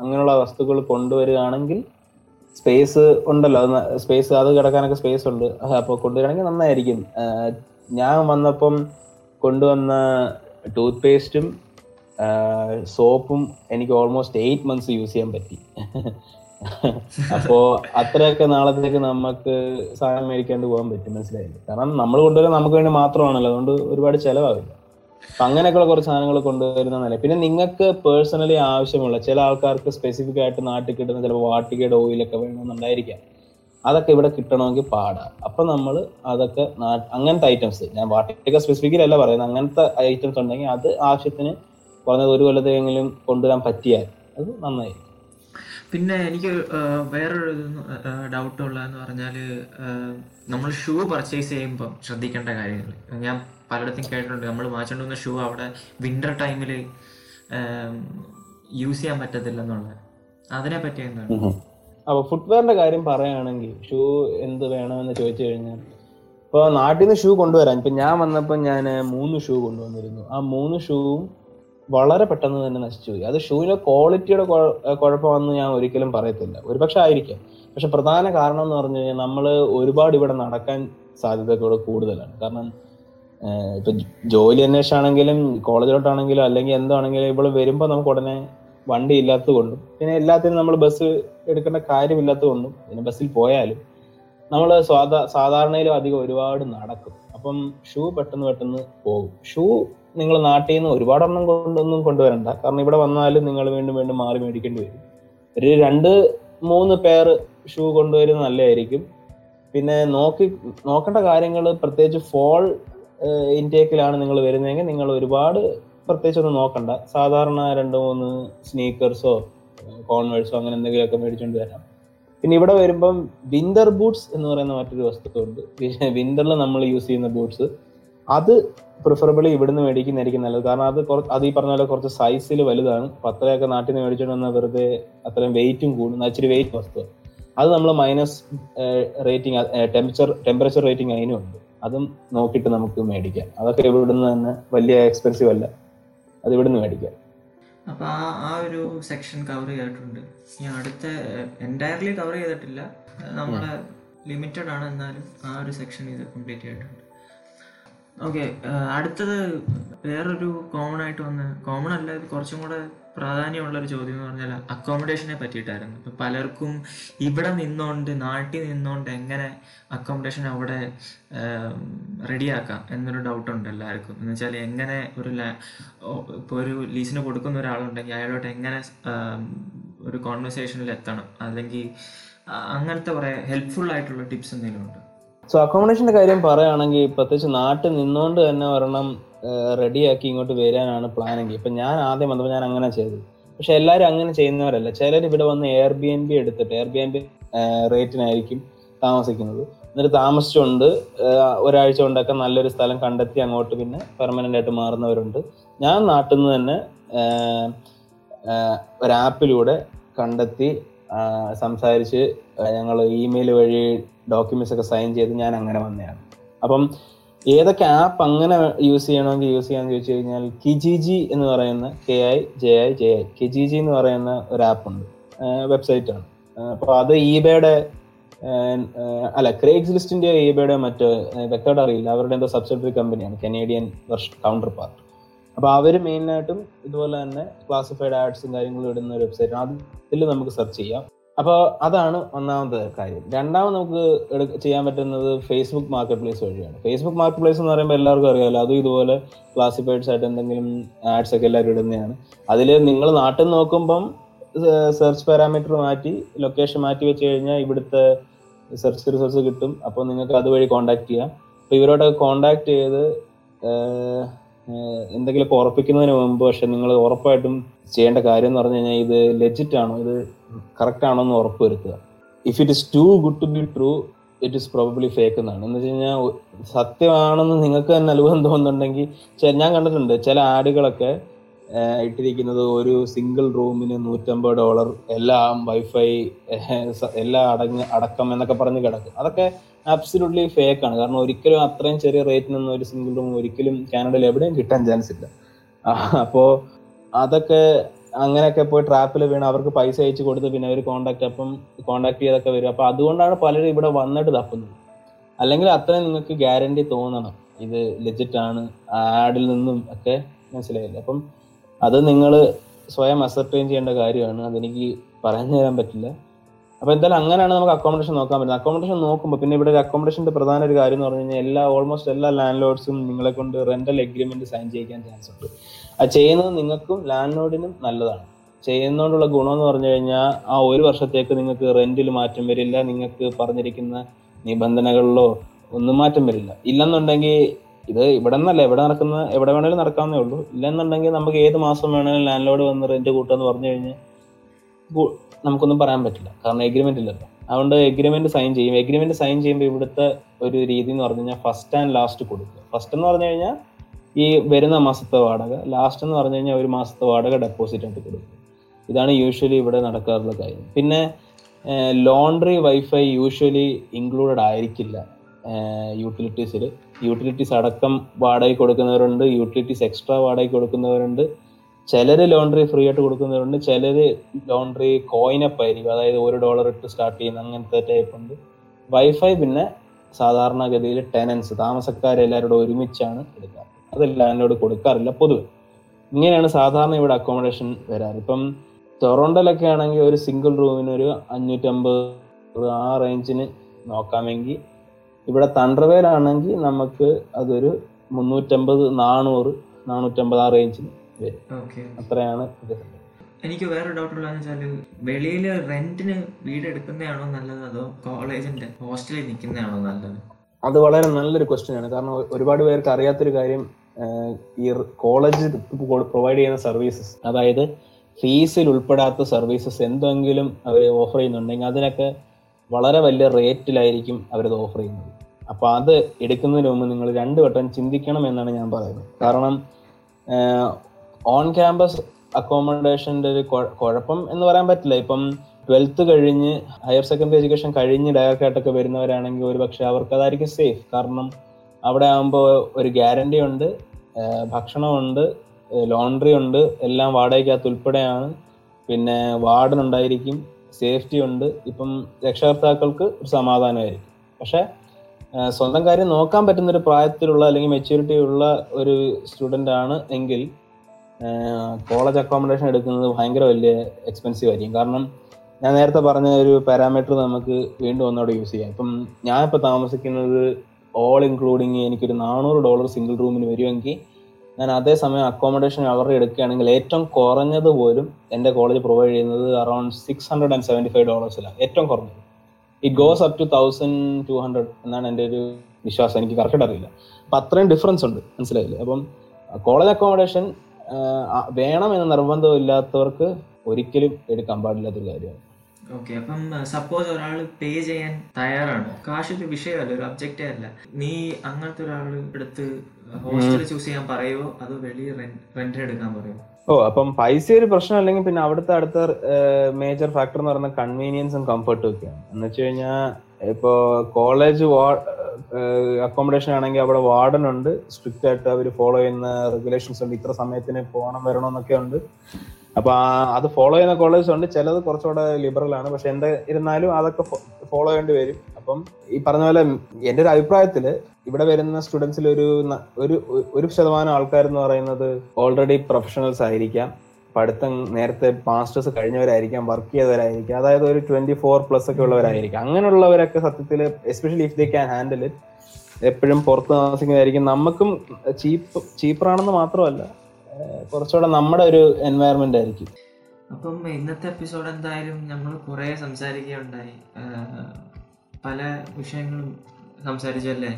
അങ്ങനെയുള്ള വസ്തുക്കൾ കൊണ്ടുവരികയാണെങ്കിൽ സ്പേസ് ഉണ്ടല്ലോ. സ്പേസ് അത് കിടക്കാനൊക്കെ സ്പേസ് ഉണ്ട്. അപ്പോൾ കൊണ്ടുവരികയാണെങ്കിൽ നന്നായിരിക്കും. ഞാൻ വന്നപ്പം കൊണ്ടുവന്ന ടൂത്ത് പേസ്റ്റും സോപ്പും എനിക്ക് ഓൾമോസ്റ്റ് എയ്റ്റ് മന്ത്സ് യൂസ് ചെയ്യാൻ പറ്റി. അപ്പോ അത്രയൊക്കെ നാളത്തേക്ക് നമുക്ക് സാധനം മേടിക്കാണ്ട് പോകാൻ പറ്റും മനസ്സിലായില്ലേ? കാരണം നമ്മൾ കൊണ്ടുവരുന്നത് നമുക്ക് വേണ്ടി മാത്രമാണല്ലോ അതുകൊണ്ട് ഒരുപാട് ചെലവാകില്ല അങ്ങനെയൊക്കെയുള്ള കുറച്ച് സാധനങ്ങൾ കൊണ്ടുവരുന്ന നല്ല പിന്നെ നിങ്ങൾക്ക് പേഴ്സണലി ആവശ്യമുള്ള ചില ആൾക്കാർക്ക് സ്പെസിഫിക് ആയിട്ട് നാട്ടിൽ കിട്ടുന്ന ചിലപ്പോൾ വാട്ടികയുടെ ഓയിലൊക്കെ വേണമെന്നുണ്ടായിരിക്കാം. അതൊക്കെ ഇവിടെ കിട്ടണമെങ്കിൽ പാടാ. അപ്പൊ നമ്മൾ അതൊക്കെ അങ്ങനത്തെ ഐറ്റംസ് ഞാൻ വാട്ടിക സ്പെസിഫിക്കലല്ല പറയുന്നത്. അങ്ങനത്തെ ഐറ്റംസ് ഉണ്ടെങ്കിൽ അത് ആവശ്യത്തിന് കുറഞ്ഞത് ഒരു കൊല്ലത്തെങ്കിലും കൊണ്ടുവരാൻ പറ്റിയാൽ അത് നന്നായി പിന്നെ എനിക്ക് വേറൊരു ഡൗട്ട് ഉള്ളതെന്ന് പറഞ്ഞാൽ നമ്മൾ ഷൂ പർച്ചേസ് ചെയ്യുമ്പോൾ ശ്രദ്ധിക്കേണ്ട കാര്യങ്ങൾ. ഞാൻ പലയിടത്തും കേട്ടിട്ടുണ്ട്. നമ്മൾ വാങ്ങിച്ചുകൊണ്ട് വന്ന ഷൂ അവിടെ വിന്റർ ടൈമിൽ യൂസ് ചെയ്യാൻ പറ്റത്തില്ലെന്നുള്ളത് അതിനെ പറ്റി എന്താണ് അപ്പോൾ ഫുട്വെയറിന്റെ കാര്യം പറയുകയാണെങ്കിൽ ഷൂ എന്ത് വേണമെന്ന് ചോദിച്ചു കഴിഞ്ഞാൽ ഇപ്പോൾ നാട്ടിൽ നിന്ന് ഷൂ കൊണ്ടുവരാൻ ഇപ്പം ഞാൻ വന്നപ്പോൾ ഞാൻ മൂന്ന് ഷൂ കൊണ്ടുവന്നിരുന്നു. ആ മൂന്ന് ഷൂവും വളരെ പെട്ടെന്ന് തന്നെ നശിച്ചു പോയി. അത് ഷൂവിന്റെ ക്വാളിറ്റിയുടെ കുഴപ്പമെന്ന് ഞാൻ ഒരിക്കലും പറയത്തില്ല. ഒരുപക്ഷെ ആയിരിക്കാം. പക്ഷെ പ്രധാന കാരണം എന്ന് പറഞ്ഞു കഴിഞ്ഞാൽ നമ്മൾ ഒരുപാട് ഇവിടെ നടക്കാൻ സാധ്യതകൾ കൂടുതലാണ്. കാരണം ഇപ്പൊ ജോലി അന്വേഷിച്ചാണെങ്കിലും കോളേജിലോട്ടാണെങ്കിലും അല്ലെങ്കിൽ എന്താണെങ്കിലും ഇവിടെ വരുമ്പോൾ നമുക്ക് ഉടനെ വണ്ടി ഇല്ലാത്തത് കൊണ്ടും പിന്നെ എല്ലാത്തിനും നമ്മൾ ബസ് എടുക്കേണ്ട കാര്യമില്ലാത്തത് കൊണ്ടും പിന്നെ ബസ്സിൽ പോയാലും നമ്മൾ സാധാ സാധാരണയിലും അധികം ഒരുപാട് നടക്കും. അപ്പം ഷൂ പെട്ടെന്ന് പെട്ടെന്ന് പോകും. ഷൂ നിങ്ങൾ നാട്ടിൽ നിന്ന് ഒരുപാടെണ്ണം കൊണ്ടൊന്നും കൊണ്ടുവരണ്ട. കാരണം ഇവിടെ വന്നാലും നിങ്ങൾ വീണ്ടും വീണ്ടും മാറി മേടിക്കേണ്ടി വരും. ഒരു രണ്ട് മൂന്ന് പേർ ഷൂ കൊണ്ടുവരുന്നത് നല്ലതായിരിക്കും. പിന്നെ നോക്കി നോക്കേണ്ട കാര്യങ്ങൾ പ്രത്യേകിച്ച് ഫോൾ ഇൻടേക്കിലാണ് നിങ്ങൾ വരുന്നതെങ്കിൽ നിങ്ങൾ ഒരുപാട് പ്രത്യേകിച്ച് ഒന്നും നോക്കണ്ട. സാധാരണ രണ്ട് മൂന്ന് സ്നീക്കേഴ്സോ കോൺവേഴ്സോ അങ്ങനെ എന്തെങ്കിലുമൊക്കെ മേടിച്ചുകൊണ്ട് വരാം പിന്നെ ഇവിടെ വരുമ്പം വിന്റർ ബൂട്ട്സ് എന്ന് പറയുന്ന മറ്റൊരു വസ്തുണ്ട് വിന്ററിൽ നമ്മൾ യൂസ് ചെയ്യുന്ന ബൂട്ട്സ് അത് പ്രിഫറബിളി ഇവിടുന്ന് മേടിക്കുന്നതായിരിക്കും നല്ലത്. കാരണം അത് കുറച്ച് അത് ഈ പറഞ്ഞ പോലെ കുറച്ച് സൈസിൽ വലുതാണ്. പത്രയൊക്കെ അത്രയൊക്കെ നാട്ടിൽ നിന്ന് മേടിച്ചോണ്ട് വന്നാൽ വെറുതെ അത്രയും വെയിറ്റും കൂടും. ഇച്ചിരി വെയിറ്റ് വസ്തു അത് നമ്മൾ minus rating temperature temperature rating അതിനും ഉണ്ട്. അതും നോക്കിയിട്ട് നമുക്ക് മേടിക്കാം. അതൊക്കെ ഇവിടുന്ന് തന്നെ വലിയ എക്സ്പെൻസീവ് അല്ല. അത് ഇവിടുന്ന് മേടിക്കാം. അപ്പോൾ ആ ആ ഒരു സെക്ഷൻ കവർ ചെയ്തിട്ടുണ്ട്. ഇനി അടുത്ത എന്റയർലി കവർ ചെയ്തിട്ടില്ല. നമ്മുടെ ലിമിറ്റഡ് ആണ് എന്നാലും ആ ഒരു സെക്ഷൻ ഇത് കംപ്ലീറ്റ് ചെയ്തിട്ടുണ്ട്. ഓക്കെ അടുത്തത് വേറൊരു കോമൺ ആയിട്ട് വന്ന് കോമൺ അല്ല ഇത് കുറച്ചും കൂടെ പ്രാധാന്യമുള്ള ഒരു ചോദ്യം എന്ന് പറഞ്ഞാൽ അക്കോമഡേഷനെ പറ്റിയിട്ടായിരുന്നു. ഇപ്പം പലർക്കും ഇവിടെ നിന്നുകൊണ്ട് നാട്ടിൽ നിന്നുകൊണ്ട് എങ്ങനെ അക്കോമഡേഷൻ അവിടെ റെഡിയാക്കാം എന്നൊരു ഡൗട്ട് ഉണ്ട് എല്ലാവർക്കും. എന്ന് വെച്ചാൽ എങ്ങനെ ഒരു ഇപ്പോൾ ഒരു ലീസിന് കൊടുക്കുന്ന ഒരാളുണ്ടെങ്കിൽ അയാളോട്ട് എങ്ങനെ ഒരു കോൺവെർസേഷനിൽ എത്തണം? അല്ലെങ്കിൽ അങ്ങനത്തെ കുറേ ഹെൽപ്ഫുൾ ആയിട്ടുള്ള ടിപ്സ് എന്തെങ്കിലും ഉണ്ട്? സോ അക്കോമഡേഷന്റെ കാര്യം പറയുകയാണെങ്കിൽ പ്രത്യേകിച്ച് നാട്ടിൽ നിന്നുകൊണ്ട് തന്നെ ഒരെണ്ണം റെഡിയാക്കി ഇങ്ങോട്ട് വരാനാണ് പ്ലാനെങ്കിൽ ഇപ്പൊ ഞാൻ ആദ്യം വന്നപ്പോൾ ഞാൻ അങ്ങനെ ചെയ്തത് പക്ഷെ എല്ലാവരും അങ്ങനെ ചെയ്യുന്നവരല്ല. ചിലർ ഇവിടെ വന്ന് എയർ ബി എൻ ബി എടുത്തിട്ട് എയർ ബി എൻ ബി റേറ്റിനായിരിക്കും താമസിക്കുന്നത്. എന്നിട്ട് താമസിച്ചുകൊണ്ട് ഒരാഴ്ച കൊണ്ടൊക്കെ നല്ലൊരു സ്ഥലം കണ്ടെത്തി അങ്ങോട്ട് പിന്നെ പെർമനന്റ് ആയിട്ട് മാറുന്നവരുണ്ട്. ഞാൻ നാട്ടിൽ നിന്ന് തന്നെ ഒരു ആപ്പിലൂടെ കണ്ടെത്തി സംസാരിച്ച് ഞങ്ങൾ ഇമെയിൽ വഴി ഡോക്യുമെന്റ്സ് ഒക്കെ സൈൻ ചെയ്ത് ഞാൻ അങ്ങനെ വന്നതാണ്. അപ്പം ഏതൊക്കെ ആപ്പ് അങ്ങനെ യൂസ് ചെയ്യണമെങ്കിൽ യൂസ് ചെയ്യാന്ന് ചോദിച്ചു കഴിഞ്ഞാൽ കിജിജി എന്ന് പറയുന്ന K I J I J I Kijiji എന്ന് പറയുന്ന ഒരു ആപ്പ് ഉണ്ട്. വെബ്സൈറ്റ് ആണ്. അപ്പോൾ അത് ഈബയുടെ അല്ല ക്രേഗ്സ് ലിസ്റ്റിന്റെ ഈബയുടെ മറ്റോ വ്യക്തമായിട്ട് അറിയില്ല. അവരുടെ എന്തോ സബ്സിഡറി കമ്പനിയാണ് കനേഡിയൻ കൗണ്ടർ പാർട്ട് അപ്പൊ അവർ മെയിനായിട്ടും ഇതുപോലെ തന്നെ ക്ലാസിഫൈഡ് ആഡ്സും കാര്യങ്ങളും ഇടുന്ന ഒരു വെബ്സൈറ്റ് അതിൽ നമുക്ക് സെർച്ച് ചെയ്യാം. അപ്പോൾ അതാണ് ഒന്നാമത്തെ കാര്യം. രണ്ടാമത് നമുക്ക് ചെയ്യാൻ പറ്റുന്നത് ഫേസ്ബുക്ക് മാർക്കറ്റ് പ്ലേസ് വഴിയാണ്. ഫേസ്ബുക്ക് മാർക്കറ്റ് പ്ലേസ് എന്ന് പറയുമ്പോൾ എല്ലാവർക്കും അറിയാമല്ലോ അതും ഇതുപോലെ ക്ലാസിഫൈഡ്സ് ആയിട്ട് എന്തെങ്കിലും ആഡ്സ് ഒക്കെ എല്ലാവരും ഇടുന്നതാണ്. അതിൽ നിങ്ങൾ നാട്ടിൽ നോക്കുമ്പം സെർച്ച് പാരാമീറ്റർ മാറ്റി ലൊക്കേഷൻ മാറ്റി വെച്ച് കഴിഞ്ഞാൽ ഇവിടുത്തെ സെർച്ച് റിസൾട്ട്സ് കിട്ടും. അപ്പോൾ നിങ്ങൾക്ക് അതുവഴി കോൺടാക്ട് ചെയ്യാം. അപ്പോൾ ഇവരോടൊക്കെ കോൺടാക്ട് ചെയ്ത് എന്തെങ്കിലുമൊക്കെ ഉറപ്പിക്കുന്നതിന് മുമ്പ് പക്ഷെ നിങ്ങൾ ഉറപ്പായിട്ടും ചെയ്യേണ്ട കാര്യം എന്ന് പറഞ്ഞു കഴിഞ്ഞാൽ ഇത് ലെജിറ്റ് ആണോ? ഇത് കറക്റ്റ് ആണോ എന്ന് ഉറപ്പ് വരുത്തുക if it is too good to be true it is probably fake എന്നാണ്. എന്ന് വെച്ച് കഴിഞ്ഞാൽ സത്യമാണെന്ന് നിങ്ങൾക്ക് തന്നെ അനുഭവം തോന്നുന്നുണ്ടെങ്കിൽ ഞാൻ കണ്ടിട്ടുണ്ട് ചില ആഡുകളൊക്കെ ഇട്ടിരിക്കുന്നത് ഒരു സിംഗിൾ റൂമിന് നൂറ്റമ്പത് ഡോളർ എല്ലാം വൈഫൈ എല്ലാം അടങ്ങ് അടക്കം എന്നൊക്കെ പറഞ്ഞ് കിടക്കും. അതൊക്കെ ആബ്സലൂട്ട്ലി ആണ്. കാരണം ഒരിക്കലും അത്രയും ചെറിയ റേറ്റിനൊന്നും ഒരു സിംഗിൾ റൂം ഒരിക്കലും കാനഡയിൽ എവിടെയും കിട്ടാൻ ചാൻസ് ഇല്ല. അപ്പോൾ അതൊക്കെ അങ്ങനെയൊക്കെ പോയി ട്രാപ്പിൽ വീണ് അവർക്ക് പൈസ അയച്ചു കൊടുത്ത് പിന്നെ അവർ കോണ്ടാക്ട് അപ്പം കോണ്ടാക്ട് ചെയ്തൊക്കെ വരും. അപ്പോൾ അതുകൊണ്ടാണ് പലരും ഇവിടെ വന്നിട്ട് തപ്പുന്നത്. അല്ലെങ്കിൽ അത്രയും നിങ്ങൾക്ക് ഗ്യാരണ്ടി തോന്നണം. ഇത് ലെജിറ്റ് ആണ്. ആഡിൽ നിന്നും ഒക്കെ മനസ്സിലായില്ല? അപ്പം അത് നിങ്ങൾ സ്വയം അസർട്ടൈൻ ചെയ്യേണ്ട കാര്യമാണ്. അതെനിക്ക് പറഞ്ഞു തരാൻ പറ്റില്ല. അപ്പൊ എന്തായാലും അങ്ങനെയാണ് നമുക്ക് അക്കോമഡേഷൻ നോക്കാൻ പറ്റുന്നത്. അക്കോമഡേഷൻ നോക്കുമ്പോൾ പിന്നെ ഇവിടെ ഒരു അക്കോമഡേഷന്റെ പ്രധാന ഒരു കാര്യം എന്ന് പറഞ്ഞു കഴിഞ്ഞാൽ എല്ലാ ഓൾമോസ്റ്റ് എല്ലാ ലാൻഡ് ലോഡ്സും നിങ്ങളെ കൊണ്ട് റെന്റൽ എഗ്രിമെന്റ് സൈൻ ചെയ്യിക്കാൻ ചാൻസ് ഉണ്ട്. അത് ചെയ്യുന്നത് നിങ്ങൾക്കും ലാൻഡ് ലോഡിനും നല്ലതാണ്. ചെയ്യുന്നതുകൊണ്ടുള്ള ഗുണം എന്ന് പറഞ്ഞു കഴിഞ്ഞാൽ ആ ഒരു വർഷത്തേക്ക് നിങ്ങൾക്ക് റെന്റിൽ മാറ്റം വരില്ല. നിങ്ങൾക്ക് പറഞ്ഞിരിക്കുന്ന നിബന്ധനകളിലോ ഒന്നും മാറ്റം വരില്ല. ഇല്ലെന്നുണ്ടെങ്കിൽ ഇത് ഇവിടെ നിന്നല്ല എവിടെ നടക്കുന്ന എവിടെ വേണേലും നടക്കാവുന്നേ ഉള്ളൂ. ഇല്ലെന്നുണ്ടെങ്കിൽ നമുക്ക് ഏത് മാസം വേണേലും ലാൻഡ് ലോഡ് വന്ന് റെന്റ് കൂട്ടാന്ന് പറഞ്ഞു കഴിഞ്ഞാൽ നമുക്കൊന്നും പറയാൻ പറ്റില്ല. കാരണം എഗ്രിമെന്റ് ഇല്ലല്ലോ. അതുകൊണ്ട് എഗ്രിമെന്റ് സൈൻ ചെയ്യും. എഗ്രിമെന്റ് സൈൻ ചെയ്യുമ്പോൾ ഇവിടുത്തെ ഒരു രീതി എന്ന് പറഞ്ഞു കഴിഞ്ഞാൽ ഫസ്റ്റ് ആൻഡ് ലാസ്റ്റ് കൊടുക്കുക. ഫസ്റ്റ് എന്ന് പറഞ്ഞു കഴിഞ്ഞാൽ ഈ വരുന്ന മാസത്തെ വാടക ലാസ്റ്റ് എന്ന് പറഞ്ഞു കഴിഞ്ഞാൽ ഒരു മാസത്തെ വാടക ഡെപ്പോസിറ്റ് ആയിട്ട് കൊടുക്കും ഇതാണ് യൂഷ്വലി ഇവിടെ നടക്കാറുള്ള കാര്യം. പിന്നെ ലോണ്ടറി വൈഫൈ യൂഷ്വലി ഇൻക്ലൂഡഡ് ആയിരിക്കില്ല. യൂട്ടിലിറ്റീസിൽ യൂട്ടിലിറ്റീസ് അടക്കം വാടകയ്ക്ക് കൊടുക്കുന്നവരുണ്ട്. യൂട്ടിലിറ്റീസ് എക്സ്ട്രാ വാടകയ്ക്ക് കൊടുക്കുന്നവരുണ്ട്. ചിലർ ലോണ്ടറി ഫ്രീ ആയിട്ട് കൊടുക്കുന്നവരുണ്ട്. ചിലർ ലോണ്ടറി കോയിനപ്പ് ആയിരിക്കും അതായത് ഒരു ഡോളർ ഇട്ട് സ്റ്റാർട്ട് ചെയ്യുന്ന അങ്ങനത്തെ ടൈപ്പ് ഉണ്ട്. വൈഫൈ പിന്നെ സാധാരണഗതിയിൽ ടെനൻസ് താമസക്കാരെല്ലാവരോടും ഒരുമിച്ചാണ് എടുക്കുക. അത് ലാൻഡിലോട് കൊടുക്കാറില്ല പൊതുവെ. ഇങ്ങനെയാണ് സാധാരണ ഇവിടെ അക്കോമഡേഷൻ വരാറ്. ഇപ്പം ടൊറോണ്ടോയിലൊക്കെ ആണെങ്കിൽ ഒരു സിംഗിൾ റൂമിന് ഒരു അഞ്ഞൂറ്റമ്പത് ആ റേഞ്ചിന് നോക്കാമെങ്കിൽ ഇവിടെ തണ്ടർവേലാണെങ്കിൽ നമുക്ക് അതൊരു മുന്നൂറ്റമ്പത് നാനൂറ് നാനൂറ്റമ്പത് ആ റേഞ്ചിൽ വരും. അത്രയാണ് എനിക്ക് വേറെ ഡൗട്ട് ഉള്ളതെന്ന് വെച്ചാൽ വെളിയിൽ റെന്റിന് വീട് എടുക്കുന്നതാണോ നല്ലത് അതോ കോളേജിന്റെ ഹോസ്റ്റലിൽ നിൽക്കുന്നതാണോ നല്ലത്? അത് വളരെ നല്ലൊരു ക്വസ്റ്റ്യൻ ആണ്. കാരണം ഒരുപാട് പേർക്ക് അറിയാത്തൊരു കാര്യം ഈ കോളേജ് പ്രൊവൈഡ് ചെയ്യുന്ന സർവീസസ് അതായത് ഫീസിൽ ഉൾപ്പെടാത്ത സർവീസസ് എന്തെങ്കിലും അവർ ഓഫർ ചെയ്യുന്നുണ്ടെങ്കിൽ അതിനൊക്കെ വളരെ വലിയ റേറ്റിലായിരിക്കും അവരത് ഓഫർ ചെയ്യുന്നത്. അപ്പോൾ അത് എടുക്കുന്നതിന് മുമ്പ് നിങ്ങൾ രണ്ടു വട്ടം ചിന്തിക്കണം എന്നാണ് ഞാൻ പറയുന്നത്. കാരണം ഓൺ ക്യാമ്പസ് അക്കോമഡേഷന്റെ ഒരു കുഴ- കുഴപ്പം എന്ന് പറയാൻ പറ്റില്ല. ഇപ്പം ട്വൽത്ത് കഴിഞ്ഞ് ഹയർ സെക്കൻഡറി എഡ്യൂക്കേഷൻ കഴിഞ്ഞ് ഡയറക്റ്റ് ആയിട്ടൊക്കെ വരുന്നവരാണെങ്കിൽ ഒരു പക്ഷെ അവർക്ക് അതായിരിക്കും സേഫ് കാരണം അവിടെ ആകുമ്പോൾ ഒരു ഗ്യാരണ്ടി ഉണ്ട് ഭക്ഷണമുണ്ട് ലോണ്ടറി ഉണ്ട് എല്ലാം വാടകയ്ക്കകത്ത് ഉൾപ്പെടെയാണ്. പിന്നെ വാർഡൻ ഉണ്ടായിരിക്കും സേഫ്റ്റി ഉണ്ട്. ഇപ്പം രക്ഷകർത്താക്കൾക്ക് ഒരു സമാധാനമായിരിക്കും. പക്ഷെ സ്വന്തം കാര്യം നോക്കാൻ പറ്റുന്ന ഒരു പ്രായത്തിലുള്ള അല്ലെങ്കിൽ മെച്യൂരിറ്റി ഉള്ള ഒരു സ്റ്റുഡന്റ് ആണ് എങ്കിൽ കോളേജ് അക്കോമഡേഷൻ എടുക്കുന്നത് ഭയങ്കര വലിയ എക്സ്പെൻസീവ് ആയിരിക്കും. കാരണം ഞാൻ നേരത്തെ പറഞ്ഞ ഒരു പാരാമീറ്റർ നമുക്ക് വീണ്ടും ഒന്നുകൂടെ യൂസ് ചെയ്യാം. ഇപ്പം ഞാൻ ഇപ്പോൾ താമസിക്കുന്നത് ഓൾ ഇൻക്ലൂഡിങ് എനിക്കൊരു നാനൂറ് ഡോളർ സിംഗിൾ റൂമിന് വരുമെങ്കിൽ ഞാൻ അതേസമയം അക്കോമഡേഷൻ അവരുടെ എടുക്കുകയാണെങ്കിൽ ഏറ്റവും കുറഞ്ഞത് പോലും എന്റെ കോളേജ് പ്രൊവൈഡ് ചെയ്യുന്നത് around six hundred and seventy five ഡോളേഴ്സിലാണ് ഏറ്റവും കുറഞ്ഞത്. It goes up to thousand two hundred എന്നാണ് എന്റെ ഒരു വിശ്വാസം. എനിക്ക് കറക്റ്റ് അറിയില്ല. അപ്പം അത്രയും ഡിഫറൻസ് ഉണ്ട്. മനസ്സിലായില്ലേ? അപ്പം കോളേജ് അക്കോമഡേഷൻ വേണം എന്ന് നിർബന്ധമില്ലാത്തവർക്ക് ഒരിക്കലും എടുക്കാൻ പാടില്ലാത്തൊരു കാര്യമാണ്. ഓക്കെ അപ്പം സപ്പോസ് ഒരാൾ പേ ചെയ്യാൻ തയ്യാറാണ്? കാശ് ഒരു വിഷയമല്ല ഒരു ഒബ്ജക്റ്റേ അല്ല. നീ അങ്ങനത്തെ ഒരാൾ എടുത്ത് ഹോസ്റ്റൽ ചൂസ് ചെയ്യാൻ പറയുമോ അതോ വെളിയിൽ റെന്റ് എടുക്കാൻ പറയുമോ ഓ അപ്പം പൈസ ഒരു പ്രശ്നം അല്ലെങ്കിൽ പിന്നെ അവിടുത്തെ അടുത്ത മേജർ ഫാക്ടർ എന്ന് പറയുന്നത് കൺവീനിയൻസും കംഫർട്ടും ഒക്കെയാണ്. എന്ന് വെച്ച് കഴിഞ്ഞാൽ ഇപ്പോ കോളേജ് അക്കോമഡേഷൻ ആണെങ്കിൽ അവിടെ വാർഡൻ ഉണ്ട്. സ്ട്രിക്റ്റ് ആയിട്ട് അവർ ഫോളോ ചെയ്യുന്ന റെഗുലേഷൻസ് ഉണ്ട്. ഇത്ര സമയത്തിന് പോകണം വരണം എന്നൊക്കെ ഉണ്ട്. അപ്പൊ അത് ഫോളോ ചെയ്യുന്ന കോളേജ് ഉണ്ട്. ചിലത് കുറച്ചുകൂടെ ലിബറൽ ആണ്. പക്ഷെ എന്താ ഇരുന്നാലും അതൊക്കെ ഫോളോ ചെയ്യേണ്ടി വരും. അപ്പം ഈ പറഞ്ഞ പോലെ എന്റെ ഒരു അഭിപ്രായത്തിൽ ഇവിടെ വരുന്ന സ്റ്റുഡൻസിൽ ഒരു ഒരു ഒരു ശതമാനം ആൾക്കാർ എന്ന് പറയുന്നത് ഓൾറെഡി പ്രൊഫഷണൽസ് ആയിരിക്കാം. പഠിത്തം നേരത്തെ മാസ്റ്റേഴ്സ് കഴിഞ്ഞവരായിരിക്കാം വർക്ക് ചെയ്തവരായിരിക്കാം. അതായത് ഒരു ട്വന്റി ഫോർ പ്ലസ് ഒക്കെ ഉള്ളവരായിരിക്കാം. അങ്ങനെയുള്ളവരൊക്കെ സത്യത്തിൽ especially if they can handle it എപ്പോഴും പുറത്ത് താമസിക്കുന്നതായിരിക്കും. നമുക്കും ചീപ്പ് ചീപ്പറാണെന്ന് മാത്രമല്ല കുറച്ചുകൂടെ നമ്മുടെ ഒരു എൻവയറമെന്റ് ആയിരിക്കും. അപ്പം ഇന്നത്തെ എപ്പിസോഡ് എന്തായാലും നമ്മൾ കുറേ സംസാരിക്കുകയുണ്ടായി. പല വിഷയങ്ങളും സംസാരിച്ചല്ലേ?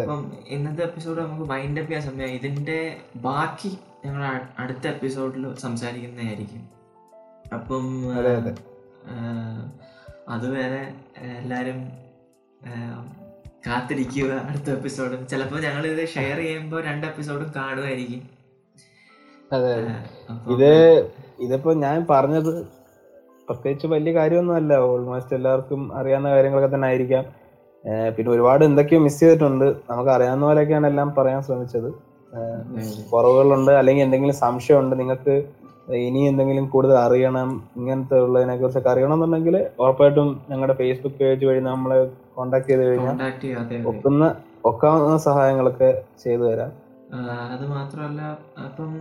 അപ്പം ഇന്നത്തെ എപ്പിസോഡ് നമുക്ക് മൈൻഡ് അപ്പ് ചെയ്യാൻ സമയം ഇതിന്റെ ബാക്കി ഞങ്ങൾ അടുത്ത എപ്പിസോഡിൽ സംസാരിക്കുന്നതായിരിക്കും. അപ്പം അതെ, അതെ. അതുവരെ എല്ലാരും കാത്തിരിക്കുക അടുത്ത എപ്പിസോഡും ചിലപ്പോൾ ഞങ്ങൾ ഇത് ഷെയർ ചെയ്യുമ്പോൾ രണ്ട് എപ്പിസോഡും കാണുമായിരിക്കും. അതെ ഇത് ഇതിപ്പോ ഞാൻ പറഞ്ഞത് പ്രത്യേകിച്ച് വലിയ കാര്യമൊന്നുമല്ല. ഓൾമോസ്റ്റ് എല്ലാവർക്കും അറിയാവുന്ന കാര്യങ്ങളൊക്കെ തന്നെ ആയിരിക്കാം. പിന്നെ ഒരുപാട് എന്തൊക്കെയോ മിസ് ചെയ്തിട്ടുണ്ട്. നമുക്ക് അറിയാവുന്ന പോലെയൊക്കെയാണ് എല്ലാം പറയാൻ ശ്രമിച്ചത്. കുറവുകളുണ്ട് അല്ലെങ്കിൽ എന്തെങ്കിലും സംശയമുണ്ട് നിങ്ങൾക്ക് ഇനി എന്തെങ്കിലും കൂടുതൽ അറിയണം ഇങ്ങനത്തെ ഉള്ളതിനെ കുറിച്ചൊക്കെ അറിയണം എന്നുണ്ടെങ്കിൽ ഉറപ്പായിട്ടും ഞങ്ങളുടെ ഫേസ്ബുക്ക് പേജ് വഴി നമ്മളെ കോണ്ടാക്ട് ചെയ്ത് കഴിഞ്ഞാൽ ഒക്കുന്ന ഒക്കാവുന്ന സഹായങ്ങളൊക്കെ ചെയ്തു തരാം. അത് മാത്രമല്ല അപ്പം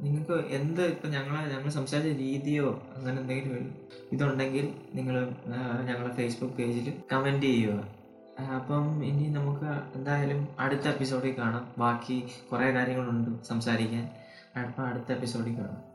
നിങ്ങൾക്ക് എന്ത് ഇപ്പം ഞങ്ങളെ ഞങ്ങൾ സംസാരിച്ച രീതിയോ അങ്ങനെ എന്തെങ്കിലും ഇതുണ്ടെങ്കിൽ നിങ്ങൾ ഞങ്ങളെ ഫേസ്ബുക്ക് പേജിൽ കമന്റ് ചെയ്യുക. അപ്പം ഇനി നമുക്ക് എന്തായാലും അടുത്ത എപ്പിസോഡിൽ കാണാം. ബാക്കി കുറേ കാര്യങ്ങളുണ്ട് സംസാരിക്കാൻ. അപ്പം അടുത്ത എപ്പിസോഡിൽ കാണാം.